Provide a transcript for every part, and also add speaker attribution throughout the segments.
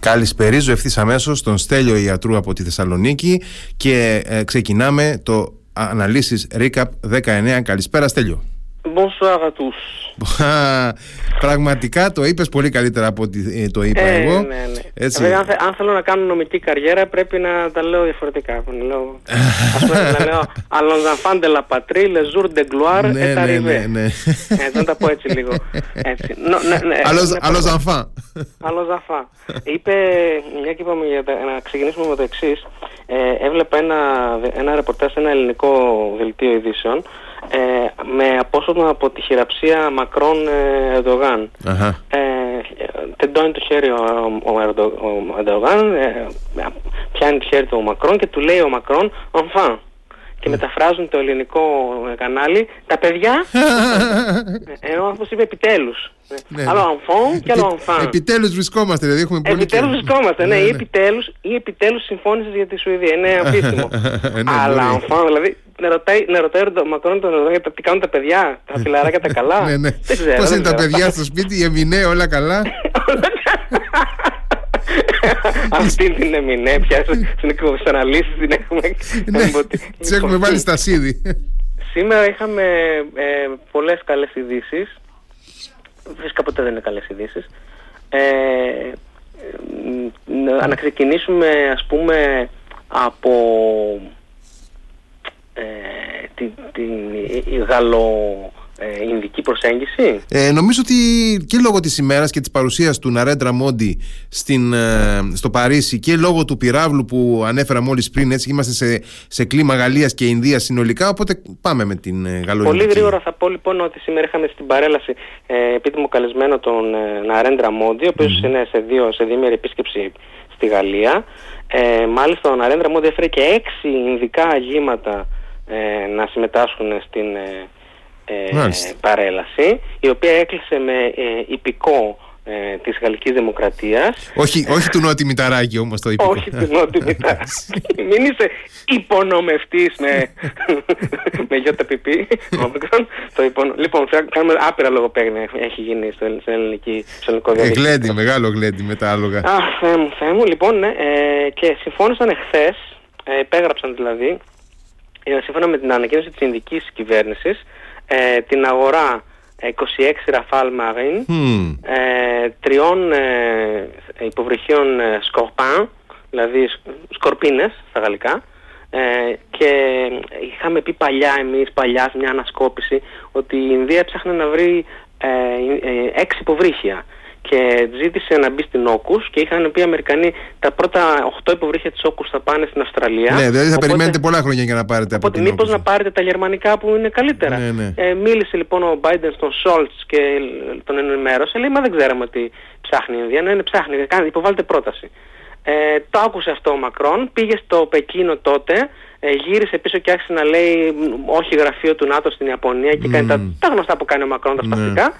Speaker 1: Καλησπερίζω ευθύς αμέσως τον Στέλιο Ιατρού από τη Θεσσαλονίκη και ε, ξεκινάμε το αναλύσεις Recap 19. Καλησπέρα Στέλιο.
Speaker 2: Bonsoir à tous.
Speaker 1: Πραγματικά το είπες πολύ καλύτερα από ό,τι ε, το είπα
Speaker 2: ε,
Speaker 1: εγώ.
Speaker 2: Ναι, ναι. Έτσι. Βέβαια, αν, θέλω να κάνω νομική καριέρα πρέπει να τα λέω διαφορετικά. Να λέω, ας πούμε να λέω Allons enfants de la patrie, les jours de gloire
Speaker 1: ναι,
Speaker 2: et
Speaker 1: ναι, ναι, ναι.
Speaker 2: Έτσι, να τα πω έτσι λίγο. Έτσι.
Speaker 1: Allons enfants.
Speaker 2: Allons enfants. Είπε, μια και είπαμε για να ξεκινήσουμε με το εξής. Ε, έβλεπα ένα, ένα ρεπορτάζ σε ένα ελληνικό δελτίο ειδήσεων ε, με απόσπασμα από τη χειραψία Μακρόν Ερντογάν. Τεντώνει το χέρι ο, ο, Ερντογάν, ε, πιάνει το χέρι του ο Μακρόν και του λέει ο Μακρόν «Enfin» και ναι. μεταφράζουν το ελληνικό κανάλι τα παιδιά ενώ όπως είπε επιτέλους ναι. άλλο αμφόν και άλλο αμφάν
Speaker 1: επιτέλους βρισκόμαστε δηλαδή έχουμε πολύ
Speaker 2: επιτέλους βρισκόμαστε ναι, ναι, ή, επιτέλους, ή επιτέλους συμφώνησες για τη Σουηδία είναι αμφίσιμο αλλά αμφάν δηλαδή να ρωτάει, να ρωτάει ο Μακρόν τον Ερντογάν τι κάνουν τα παιδιά, τα φιλαράκια τα καλά.
Speaker 1: ναι, ναι. Πώς είναι τα παιδιά στο σπίτι, η Εμινέ, όλα καλά.
Speaker 2: Αυτή την Εμινέ, πια στην αναλύσει την έχουμε.
Speaker 1: Ναι, τις έχουμε βάλει στα σίδη.
Speaker 2: Σήμερα είχαμε ε, πολλές καλές ειδήσεις. Φυσικά ποτέ δεν είναι καλές ειδήσεις. Ε, να ξεκινήσουμε ας πούμε από ε, την, την γαλλο ε, ινδική προσέγγιση;
Speaker 1: Ε, νομίζω ότι και λόγω της ημέρας και της παρουσίας του Ναρέντρα Μόντι στην, ε, στο Παρίσι και λόγω του πυράβλου που ανέφερα μόλις πριν έτσι είμαστε σε, σε κλίμα Γαλλίας και Ινδίας συνολικά οπότε πάμε με την ε,
Speaker 2: Πολύ γρήγορα θα πω λοιπόν ότι σήμερα είχαμε στην παρέλαση ε, επίτιμο καλεσμένο τον ε, Ναρέντρα Μόντι ο οποίος είναι σε, δύο, σε διήμερη επίσκεψη στη Γαλλία ε, μάλιστα ο Ναρέντρα Μόντι έφερε και έξι Ινδικά αγήματα ε, να συμμετάσχουν στην ε, ε παρέλαση η οποία έκλεισε με ε, υπηκό ε, της Γαλλικής Δημοκρατίας.
Speaker 1: Όχι, όχι του Νότι Μηταράκη όμως το υπηκό.
Speaker 2: όχι του Νότι Μηταράκη. Μην είσαι υπονομευτής με, με ΙΟΤΑΠΠ. το υπονο... Λοιπόν, κάνουμε άπειρα λογοπαίγνια έχει γίνει στο, στο, ελληνική, στο ελληνικό
Speaker 1: διαδίκτυο. γλέντι, μεγάλο γλέντι με τα άλογα.
Speaker 2: Αχ, Θεέ μου, Θεέ μου. Λοιπόν, ναι, ε, και συμφώνησαν εχθές, ε, υπέγραψαν δηλαδή, ε, σύμφωνα με την ανακοίνωση της Ινδικής κυβέρνησης ε, την αγορά 26 Rafale Marine, mm. ε, τριών ε, υποβρυχίων ε, Scorpin, δηλαδή σκορπίνες στα γαλλικά, ε, και είχαμε πει παλιά εμείς, παλιά μια ανασκόπηση, ότι η Ινδία ψάχνει να βρει έξι υποβρύχια και ζήτησε να μπει στην Όκου και είχαν πει οι Αμερικανοί τα πρώτα 8 υποβρύχια της Όκου θα πάνε στην Αυστραλία.
Speaker 1: Ναι, δηλαδή θα περιμένετε πολλά χρόνια για να πάρετε
Speaker 2: από την Μήπως να πάρετε τα γερμανικά που είναι καλύτερα.
Speaker 1: Ναι, ναι.
Speaker 2: Ε, μίλησε λοιπόν ο Biden στον Σολτς και τον ενημέρωσε. Λέει, Μα δεν ξέραμε ότι ψάχνει η Ινδία. Ναι, ναι, ψάχνει. Υποβάλλετε πρόταση. Ε, το άκουσε αυτό ο Μακρόν, πήγε στο Πεκίνο τότε, ε, γύρισε πίσω και άρχισε να λέει όχι γραφείο του ΝΑΤΟ στην Ιαπωνία και mm. κάνει τα, τα γνωστά που κάνει ο Μακρόν τα σπαστικά. Ναι.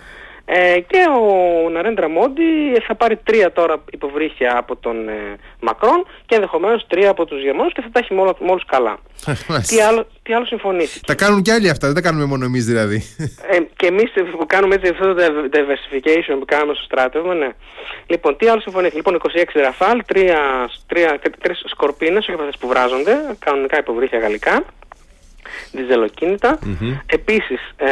Speaker 2: Ε, και ο Ναρέντρα Μόντι θα πάρει τρία τώρα υποβρύχια από τον ε, Μακρόν και ενδεχομένως τρία από τους Γερμανούς και θα τα έχει μόνο, μόλις καλά. τι, άλλο, τι άλλο συμφωνήσει.
Speaker 1: Τα κάνουν και άλλοι αυτά, δεν τα κάνουμε μόνο εμείς δηλαδή.
Speaker 2: Ε, και εμείς που κάνουμε έτσι αυτό το diversification που κάνουμε στο στράτευμα, ναι. Λοιπόν, τι άλλο συμφωνήθηκε. Λοιπόν, 26 ραφάλ, τρία, τρία, τρεις σκορπίνες, όχι αυτές που βράζονται, κανονικά υποβρύχια γαλλικά, διζελοκίνητα. Mm-hmm. Επίσης, ε,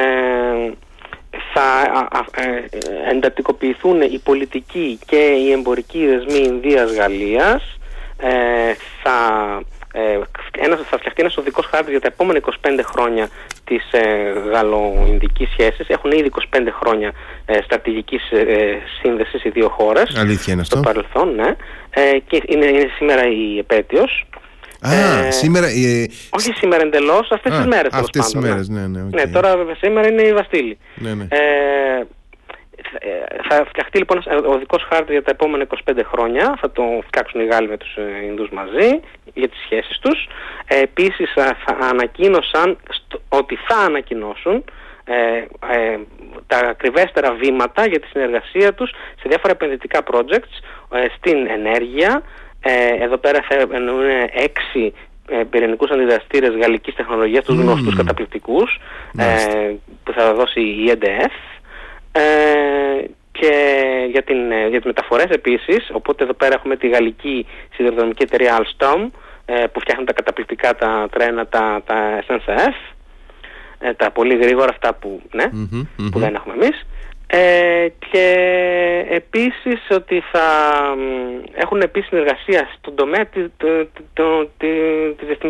Speaker 2: θα ε, εντατικοποιηθούν οι πολιτικοί και οι εμπορικοί δεσμοί Ινδίας-Γαλλίας ε, θα, ε, ένας, θα φτιαχτεί ένας οδικός χάρτης για τα επόμενα 25 χρόνια της ε, γαλλο-ινδικής σχέσης. Έχουν ήδη 25 χρόνια ε, στρατηγικής ε, σύνδεσης οι δύο χώρες.
Speaker 1: Αλήθεια είναι αυτό;
Speaker 2: Στο παρελθόν, ναι. Ε, και είναι, είναι σήμερα η επέτειος.
Speaker 1: Α, ε, σήμερα. Ε,
Speaker 2: όχι σήμερα εντελώς, αυτές τις μέρες.
Speaker 1: Αυτές τις μέρες, ναι, ναι. Okay.
Speaker 2: Ναι, τώρα σήμερα είναι η Βαστήλη.
Speaker 1: Ναι, ναι.
Speaker 2: Ε, θα φτιαχτεί λοιπόν ο οδικό χάρτης για τα επόμενα 25 χρόνια. Θα το φτιάξουν οι Γάλλοι με τους ε, Ινδούς μαζί για τις σχέσεις τους. Ε, Επίσης θα ανακοίνωσαν ότι θα ανακοινώσουν ε, ε, τα ακριβέστερα βήματα για τη συνεργασία τους σε διάφορα επενδυτικά projects ε, στην ενέργεια, ε, εδώ πέρα θα εννοούν έξι ε, πυρηνικούς αντιδραστήρες γαλλικής τεχνολογίας, τους mm. γνωστούς καταπληκτικούς, ε, που θα δώσει η EDF. Ε, και για, την, ε, για τις μεταφορές επίσης, οπότε εδώ πέρα έχουμε τη γαλλική σιδηροδρομική εταιρεία Alstom ε, που φτιάχνουν τα καταπληκτικά τα τρένα, τα, τα SNCF, ε, τα πολύ γρήγορα αυτά που, ναι, που δεν έχουμε εμείς. Ε, και επίσης ότι θα έχουν επίσης συνεργασία στον τομέα της, το,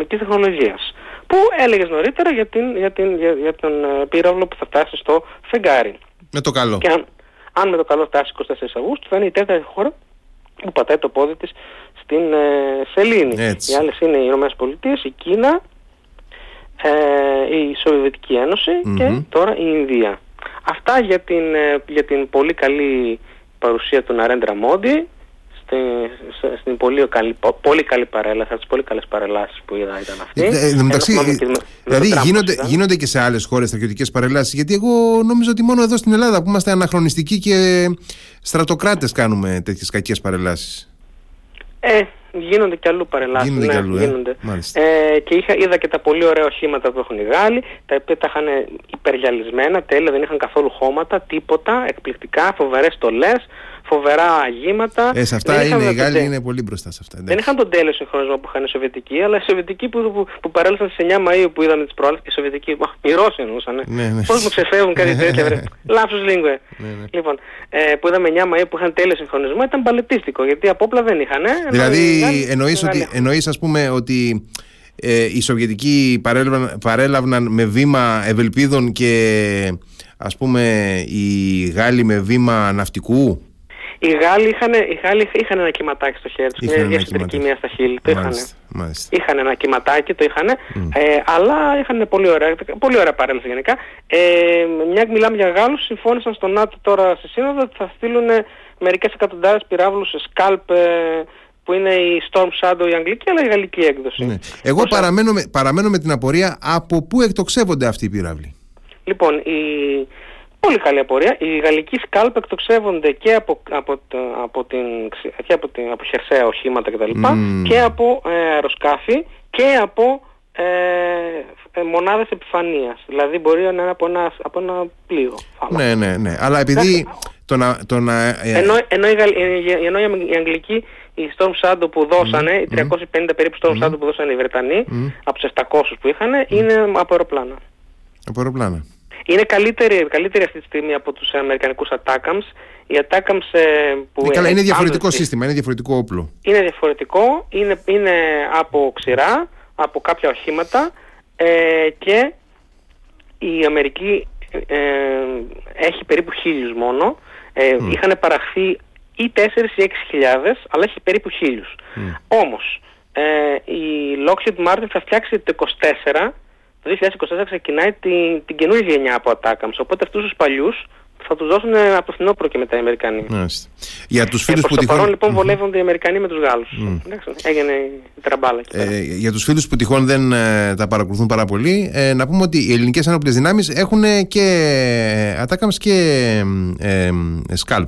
Speaker 2: της τεχνολογίας που έλεγες νωρίτερα για, την, για, την, για, για τον πύραυλο που θα φτάσει στο φεγγάρι.
Speaker 1: Με το καλό.
Speaker 2: Και αν, αν με το καλό φτάσει 24 Αυγούστου θα είναι η τέταρτη χώρα που πατάει το πόδι της στην ε, Σελήνη. Οι άλλες είναι οι Ηνωμένες Πολιτείες, η Κίνα, ε, η Σοβιετική και τώρα η Ινδία. Αυτά για την, ε, για την πολύ καλή παρουσία του Ναρέντρα Μόντι στην, στην πολύ καλή, πολύ καλή παρέλαση, από τις πολύ καλές παρελάσεις που είδα ήταν αυτή. Ε,
Speaker 1: ε, μεταξύ, δηλαδή γίνονται, γίνονται και σε άλλες χώρες στρατιωτικές παρελάσεις, γιατί εγώ νομίζω ότι μόνο εδώ στην Ελλάδα που είμαστε αναχρονιστικοί και στρατοκράτες κάνουμε τέτοιες κακές παρελάσεις.
Speaker 2: Ε, γίνονται και αλλού παρελάσεις.
Speaker 1: Γίνονται
Speaker 2: ναι,
Speaker 1: και αλλού, ε.
Speaker 2: γίνονται. Ε, και είχα, είδα και τα πολύ ωραία οχήματα που έχουν οι Γάλλοι, τα οποία τα είχαν υπεργιαλισμένα, τέλεια, δεν είχαν καθόλου χώματα, τίποτα, εκπληκτικά, φοβερές στολές, φοβερά αγήματα.
Speaker 1: Ε, σε αυτά είναι, οι Γάλλοι είναι πολύ μπροστά σε αυτά.
Speaker 2: Δεν είχαν τον τέλειο συγχρονισμό που είχαν οι Σοβιετικοί, αλλά οι Σοβιετικοί που, που, που παρέλασαν στις 9 Μαΐου που είδαμε τις προάλλες, οι Σοβιετικοί, οι Ρώσοι εννοούσαν. Ναι, ναι. Πώς μου ξεφεύγουν κάτι τέτοια. Λάψος λίγκουε. Ναι, ναι. Λοιπόν, ε, που είδαμε 9 Μαΐου που είχαν τέλειο συγχρονισμό ήταν παλαιτίστικο, γιατί από όπλα δεν είχαν. Ε,
Speaker 1: δηλαδή εννοείς, ότι, εννοείς ας πούμε ότι ε, οι Σοβιετικοί παρέλαβαν, παρέλαβαν με βήμα ευελπίδων και ας πούμε οι Γάλλοι με βήμα ναυτικού;
Speaker 2: Οι Γάλλοι είχαν, οι Γάλλοι είχαν ένα κυματάκι στο χέρι τους, μια διαστρική μία στα χείλη, το είχαν. Είχαν ένα κυματάκι, το είχαν, mm. ε, αλλά είχαν πολύ ωραία, πολύ ωραία παρέλαση γενικά. Ε, μια μιλάμε για Γάλλους, συμφώνησαν στο ΝΑΤΟ τώρα στη Σύνοδο ότι θα στείλουν μερικές εκατοντάδες πυράβλους Scalp ε, που είναι η Storm Shadow η αγγλική αλλά η γαλλική έκδοση. Ναι.
Speaker 1: Εγώ παραμένω, με, παραμένω με την απορία από πού εκτοξεύονται αυτοί οι πυράβλοι.
Speaker 2: Λοιπόν, η, Πολύ καλή απορία. Οι γαλλικοί σκάλπ εκτοξεύονται και από, από, από, την, και από, την, από χερσαία οχήματα κτλ. και από ε, αεροσκάφη και από ε, ε, μονάδες επιφανείας. Δηλαδή μπορεί να είναι από ένα, από ένα πλοίο.
Speaker 1: Ναι, ναι, ναι. Αλλά επειδή το να... Το να ε,
Speaker 2: ενώ, ενώ, η, ενώ η Αγγλική η Storm Shadow που δώσανε, οι 350 περίπου Storm Shadow που δώσανε οι Βρετανοί, από τους 700 που είχαν, είναι από αεροπλάνα.
Speaker 1: Από αεροπλάνα.
Speaker 2: Είναι καλύτερη, καλύτερη αυτή τη στιγμή από τους αμερικανικούς Attackams. Οι Attackams ε, που...
Speaker 1: Ναι, καλά, είναι διαφορετικό σύστημα, είναι διαφορετικό όπλο.
Speaker 2: Είναι διαφορετικό, είναι, είναι από ξηρά, από κάποια οχήματα ε, και η Αμερική ε, έχει περίπου χίλιους μόνο. Ε, Είχαν παραχθεί ή 4 ή 6 χιλιάδες, αλλά έχει περίπου χίλιους. Mm. Όμως, ε, η Lockheed Martin θα φτιάξει το 24 το 2024 ξεκινάει την, την καινούργια γενιά από Attackams. Οπότε αυτούς τους παλιούς θα τους δώσουν από το φθινόπωρο και μετά οι Αμερικανοί.
Speaker 1: Για τους φίλους
Speaker 2: ε,
Speaker 1: που τυχόν...
Speaker 2: παρόν λοιπόν βολεύονται οι Αμερικανοί με τους Γάλλους. Mm. έγινε η τραμπάλα.
Speaker 1: Ε, για τους φίλους που τυχόν δεν ε, τα παρακολουθούν πάρα πολύ, ε, να πούμε ότι οι ελληνικές ανώπλες δυνάμεις έχουν και Attackams και ε, Scalp.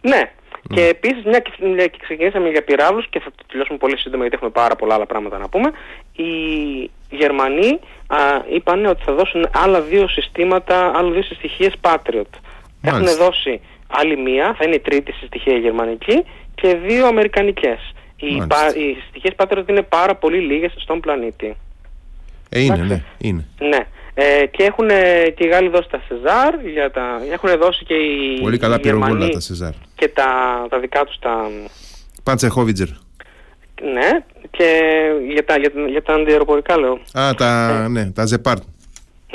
Speaker 2: Ναι, και επίσης, μια και ξεκινήσαμε για πυράβλους και θα το τελειώσουμε πολύ σύντομα γιατί έχουμε πάρα πολλά άλλα πράγματα να πούμε. Οι Γερμανοί α, είπαν ότι θα δώσουν άλλα δύο συστήματα, άλλα δύο συστοιχίες Patriot. Έχουν δώσει άλλη μία, θα είναι η τρίτη συστοιχία γερμανική και δύο αμερικανικές. Οι, οι συστοιχίες Patriot είναι πάρα πολύ λίγες στον πλανήτη.
Speaker 1: Ε, είναι, ναι, είναι.
Speaker 2: Ναι. Ε, και έχουν και οι Γάλλοι δώσει τα Σεζάρ, για τα, έχουν δώσει και οι
Speaker 1: Πολύ καλά πυροβόλα τα Σεζάρ.
Speaker 2: Και τα, τα δικά τους τα...
Speaker 1: Panzer howitzer.
Speaker 2: Ναι, και για τα, για, για τα αντιαεροπορικά λέω.
Speaker 1: Α, τα, ε, ναι, τα Γκεπάρντ.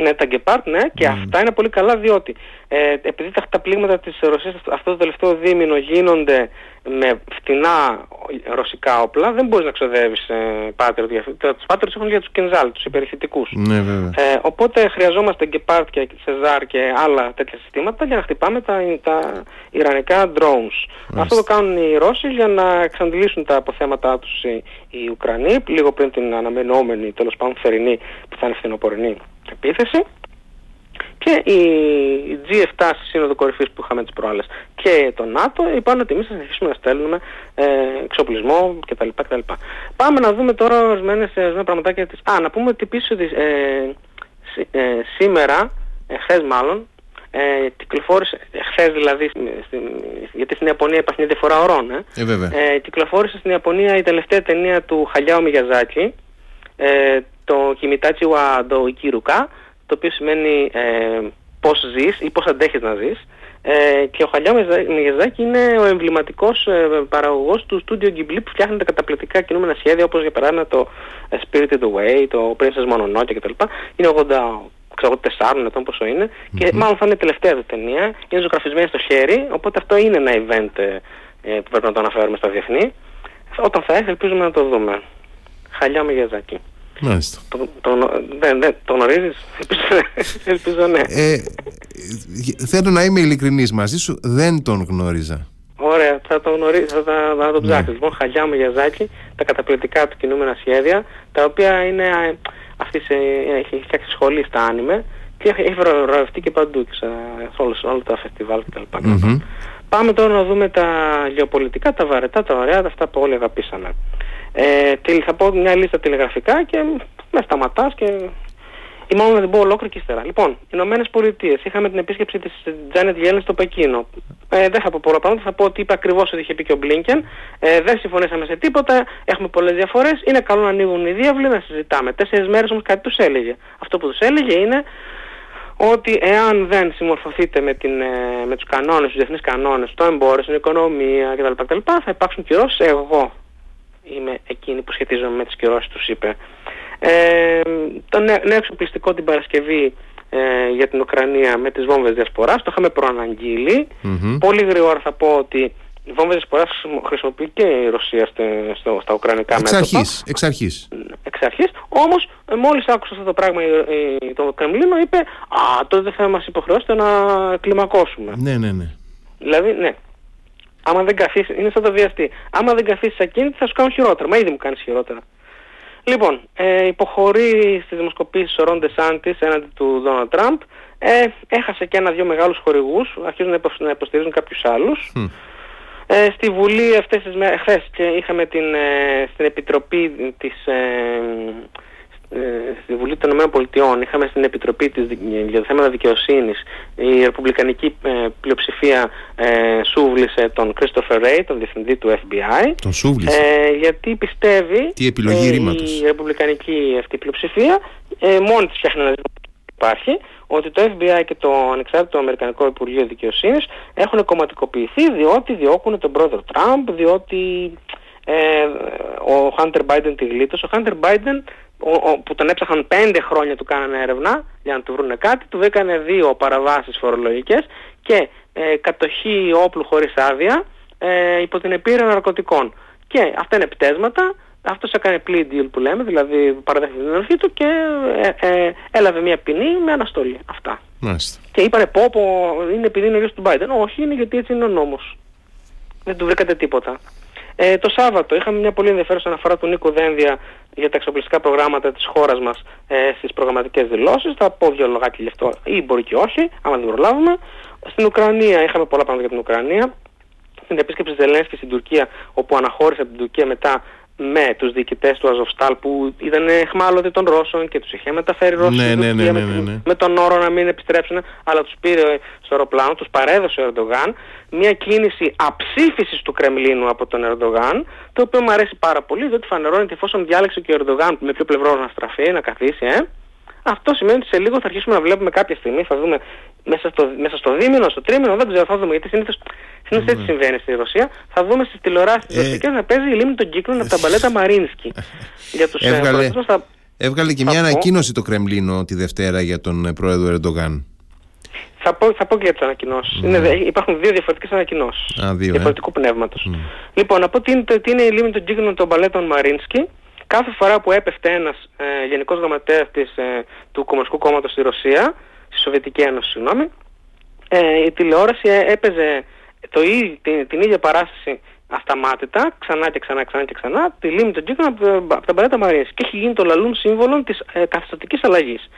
Speaker 2: Ναι, τα Γκεπάρντ, ναι, και αυτά είναι πολύ καλά διότι ε, επειδή τα, τα πλήγματα της Ρωσίας αυτό το τελευταίο δίμηνο γίνονται με φτηνά ρωσικά όπλα, δεν μπορείς να ξοδεύεις ε, Patriot. Τους Patriot έχουν για τους Κινζάλ, τους υπερηχητικούς.
Speaker 1: Ναι, βέβαια.
Speaker 2: Ε, οπότε χρειαζόμαστε Γκεπάρντ και Σεζάρ και άλλα τέτοια συστήματα για να χτυπάμε τα, τα ιρανικά drones. Αυτό το κάνουν οι Ρώσοι για να εξαντλήσουν τα αποθέματά τους οι, οι Ουκρανοί, λίγο πριν την αναμενόμενη, τέλος πάντων θερινή, που θα είναι φθινοπορεινή επίθεση και η G7 στη Σύνοδο Κορυφής που είχαμε τις προάλλες και το ΝΑΤΟ είπαν ότι εμείς θα συνεχίσουμε να στέλνουμε ε, εξοπλισμό κτλ, κτλ. Πάμε να δούμε τώρα ορισμένες, ορισμένα πραγματάκια της... Α, να πούμε ότι επίσης ότι ε, ε, σήμερα, ε, χθες μάλλον, Ε, κυκλοφόρησε χθες δηλαδή, στην, γιατί στην Ιαπωνία υπάρχει μια διαφορά ωρών. Ε.
Speaker 1: Ε, βέβαια.
Speaker 2: Ε, κυκλοφόρησε στην Ιαπωνία η τελευταία ταινία του Χαλιάου Μιγιαζάκη, ε, το Κιμιτάτσι wa do Ikiruka, το οποίο σημαίνει ε, πώς ζεις ή πώς αντέχεις να ζεις. Ε, και ο Χαλιάου Μιγιαζάκη είναι ο εμβληματικός ε, παραγωγός του Studio Ghibli που φτιάχνει τα καταπληκτικά κινούμενα σχέδια όπως για παράδειγμα το ε, Spirited Away, το Princess Mononoke κτλ. Είναι 80, ξέρω 4 ετών πόσο είναι και μάλλον θα είναι η τελευταία του ταινία. Είναι ζωγραφισμένη στο χέρι, οπότε αυτό είναι ένα event ε, ε, που πρέπει να το αναφέρουμε στα διεθνή. Όταν θα έρθει ελπίζουμε να το δούμε. Χαλιά Μιγιαζάκη.
Speaker 1: Μάλιστα.
Speaker 2: Το, το, δεν, δεν, το γνωρίζεις; Ελπίζω, ελπίζω ναι.
Speaker 1: Ε, θέλω να είμαι ειλικρινής μαζί σου, δεν τον γνώριζα.
Speaker 2: Ωραία, θα το γνωρίζει, θα, θα, θα το ψάξεις. Λοιπόν, Χαλιά Μιγιαζάκη, τα καταπληκτικά του κινούμενα σχέδια, τα οποία είναι, ε, αυτή σε, έχει φτιάξει σχολή στα άνιμε και έχει, έχει βραβευτεί και παντού, σε όλα, όλα τα φεστιβάλ κτλ.
Speaker 1: Μμμ.
Speaker 2: Πάμε τώρα να δούμε τα γεωπολιτικά, τα βαρετά, τα ωραία, αυτά που όλοι αγαπήσαμε. Ε, τι- θα πω μια λίστα τηλεγραφικά και με σταματάς και... Ή μάλλον να την πω ολόκληρη και ύστερα. Λοιπόν, Ηνωμένες Πολιτείες. Είχαμε την επίσκεψη της Τζάνετ Γέλεν στο Πεκίνο. Ε, δεν θα πω πολλά πράγματα, θα πω ότι είπε ακριβώς ό,τι είχε πει και ο Μπλίνκεν. Ε, δεν συμφωνήσαμε σε τίποτα, έχουμε πολλές διαφορές. Είναι καλό να ανοίγουν οι διάβλοι να συζητάμε. Τέσσερις μέρες όμως κάτι τους έλεγε. Αυτό που τους έλεγε είναι ότι εάν δεν συμμορφωθείτε με, την, ε, με τους κανόνες, τους διεθνείς κανόνες, το εμπόριο, στην οικονομία κτλ. κτλ θα υπάρξουν κυρώσεις. Εγώ είμαι εκείνη που σχετίζομαι με τις κυρώσεις, τους είπε. Ε, το νέο, νέο εξοπλιστικό την Παρασκευή ε, για την Ουκρανία με τις βόμβες διασποράς, το είχαμε προαναγγείλει.
Speaker 1: Μμμ.
Speaker 2: Πολύ γρήγορα θα πω ότι οι βόμβες διασποράς χρησιμοποιεί και η Ρωσία στο, στο- στα ουκρανικά
Speaker 1: Εξ
Speaker 2: μέτωπα
Speaker 1: αρχής, εξ αρχής.
Speaker 2: εξ αρχής. Όμως ε, μόλις άκουσα αυτό το πράγμα ε, ε, το Κρεμλίνο είπε «Α, τότε δεν θα μας υποχρεώσετε να κλιμακώσουμε».
Speaker 1: Ναι, ναι, ναι.
Speaker 2: Δηλαδή, ναι. Άμα δεν καθίσεις, είναι σαν το βιαστή. Άμα δεν καθίσεις ακίνητη θα σου κάνουν χειρότερα. Μα ήδη μου κάνεις χειρότερα. Λοιπόν, ε, υποχωρεί στις δημοσκοπήσεις ο Ρον Ντεσάντης έναντι του Δόναλντ Τραμπ. Ε, έχασε και ένα-δυο μεγάλους χορηγούς, αρχίζουν να υπο- να υποστηρίζουν κάποιους άλλους.
Speaker 1: Μμ.
Speaker 2: Ε, στη Βουλή αυτές τις μέρες, χθες και είχαμε την, ε, στην Επιτροπή της, ε, ε, στη Βουλή των Ηνωμένων Πολιτειών, είχαμε στην Επιτροπή της, δι- για τα θέματα δικαιοσύνης, η ρεπουμπλικανική ε, πλειοψηφία ε, σούβλησε τον Christopher Ray, τον διευθυντή του FBI,
Speaker 1: Τον σούβλησε.
Speaker 2: ε, γιατί πιστεύει
Speaker 1: Τι επιλογή
Speaker 2: ε,
Speaker 1: ρήματος.
Speaker 2: η ρεπουμπλικανική αυτή πλειοψηφία ε, μόνη της φτιάχνει ένα ζήτημα που υπάρχει ότι το FBI και το ανεξάρτητο Αμερικανικό Υπουργείο Δικαιοσύνης έχουν κομματικοποιηθεί διότι διώκουν τον πρόεδρο Τραμπ, διότι ε, ο Hunter Biden τη γλίτωσε. Ο Hunter Biden ο, ο- που τον έψαχναν πέντε χρόνια του κάνανε έρευνα για να του βρούνε κάτι, του έκανε δύο παραβάσεις φορολογικές και ε, κατοχή όπλου χωρίς άδεια ε, υπό την επίρρεια ναρκωτικών. Και αυτά είναι επιτέσματα. Αυτός έκανε plea deal που λέμε, δηλαδή παραδέχεται την ενοχή του και ε, ε, έλαβε μια ποινή με αναστολή. Αυτά.
Speaker 1: Μάλιστα.
Speaker 2: Και είπανε πω πω είναι επειδή είναι ο γιος του Biden. Όχι, είναι γιατί έτσι είναι ο νόμος. Δεν του βρήκατε τίποτα. Ε, το Σάββατο είχαμε μια πολύ ενδιαφέρουσα αναφορά του Νίκο Δένδια για τα εξοπλιστικά προγράμματα της χώρας μας ε, στις προγραμματικές δηλώσεις. Θα πω δύο λογάκια γι' αυτό ή μπορεί και όχι, άμα δεν προλάβουμε. Στην Ουκρανία, είχαμε πολλά πράγματα για την Ουκρανία. Στην επίσκεψη Ζελένσκι στην Τουρκία, όπου αναχώρησε από την Τουρκία μετά με τους διοικητές του Αζοφστάλ που ήταν εχμάλωτοι των Ρώσων και τους είχε μεταφέρει Ρώσοι
Speaker 1: Ναι,
Speaker 2: στην
Speaker 1: ναι,
Speaker 2: Τουρκία
Speaker 1: ναι,
Speaker 2: με,
Speaker 1: ναι,
Speaker 2: την-
Speaker 1: ναι.
Speaker 2: με τον όρο να μην επιστρέψουν, αλλά τους πήρε στο αεροπλάνο, τους παρέδωσε ο Ερντογάν, μια κίνηση αψήφισης του Κρεμλίνου από τον Ερντογάν, το οποίο μου αρέσει πάρα πολύ, διότι φανερώνει ότι εφόσον διάλεξε και ο Ερντογάν με ποιο πλευρό να στραφεί, να καθίσει, ε, αυτό σημαίνει ότι σε λίγο θα αρχίσουμε να βλέπουμε κάποια στιγμή, θα δούμε μέσα στο, μέσα στο δίμηνο, στο τρίμηνο, δεν ξέρω, θα δούμε, γιατί συνήθως, συνήθως έτσι συμβαίνει στη Ρωσία, θα δούμε στις τηλεοράσεις τις
Speaker 1: Ε,
Speaker 2: ρωσικές να παίζει η λίμνη των κύκλων από τα μπαλέτα Μαρίνσκι. Για τους ε,
Speaker 1: Έβγαλε-
Speaker 2: προορισμούς θα,
Speaker 1: Έβγαλε και
Speaker 2: Θα
Speaker 1: μια
Speaker 2: πω.
Speaker 1: ανακοίνωση το Κρεμλίνο τη Δευτέρα για τον ε, πρόεδρο Ερντογάν.
Speaker 2: Θα πω, θα πω και για τις ανακοινώσεις. Είναι, δε- υπάρχουν δύο διαφορετικές ανακοινώσεις.
Speaker 1: Ναι. Α, δύο, ε.
Speaker 2: διαφορετικού πνεύματος. Λοιπόν, από τι είναι, το- τι είναι η λίμνη των κύκλων των παλέτων Μαρίνσκι. Κάθε φορά που έπεφτε ένας ε, γενικός γραμματέας της, ε, του Κομμουνιστικού Κόμματος στη Ρωσία, στη Σοβιετική Ένωση, συγγνώμη, ε, η τηλεόραση ε, έπαιζε το, ίδιο- την, την ίδια παράσταση ασταμάτητα, ξανά και ξανά, ξανά και ξανά, τη λίμνη των κύκλων από, τα- από τα Μπαλέτα Μαρίνσκι. Και έχει γίνει το λαλούν σύμβολο της ε, καθεστωτικής αλλαγής.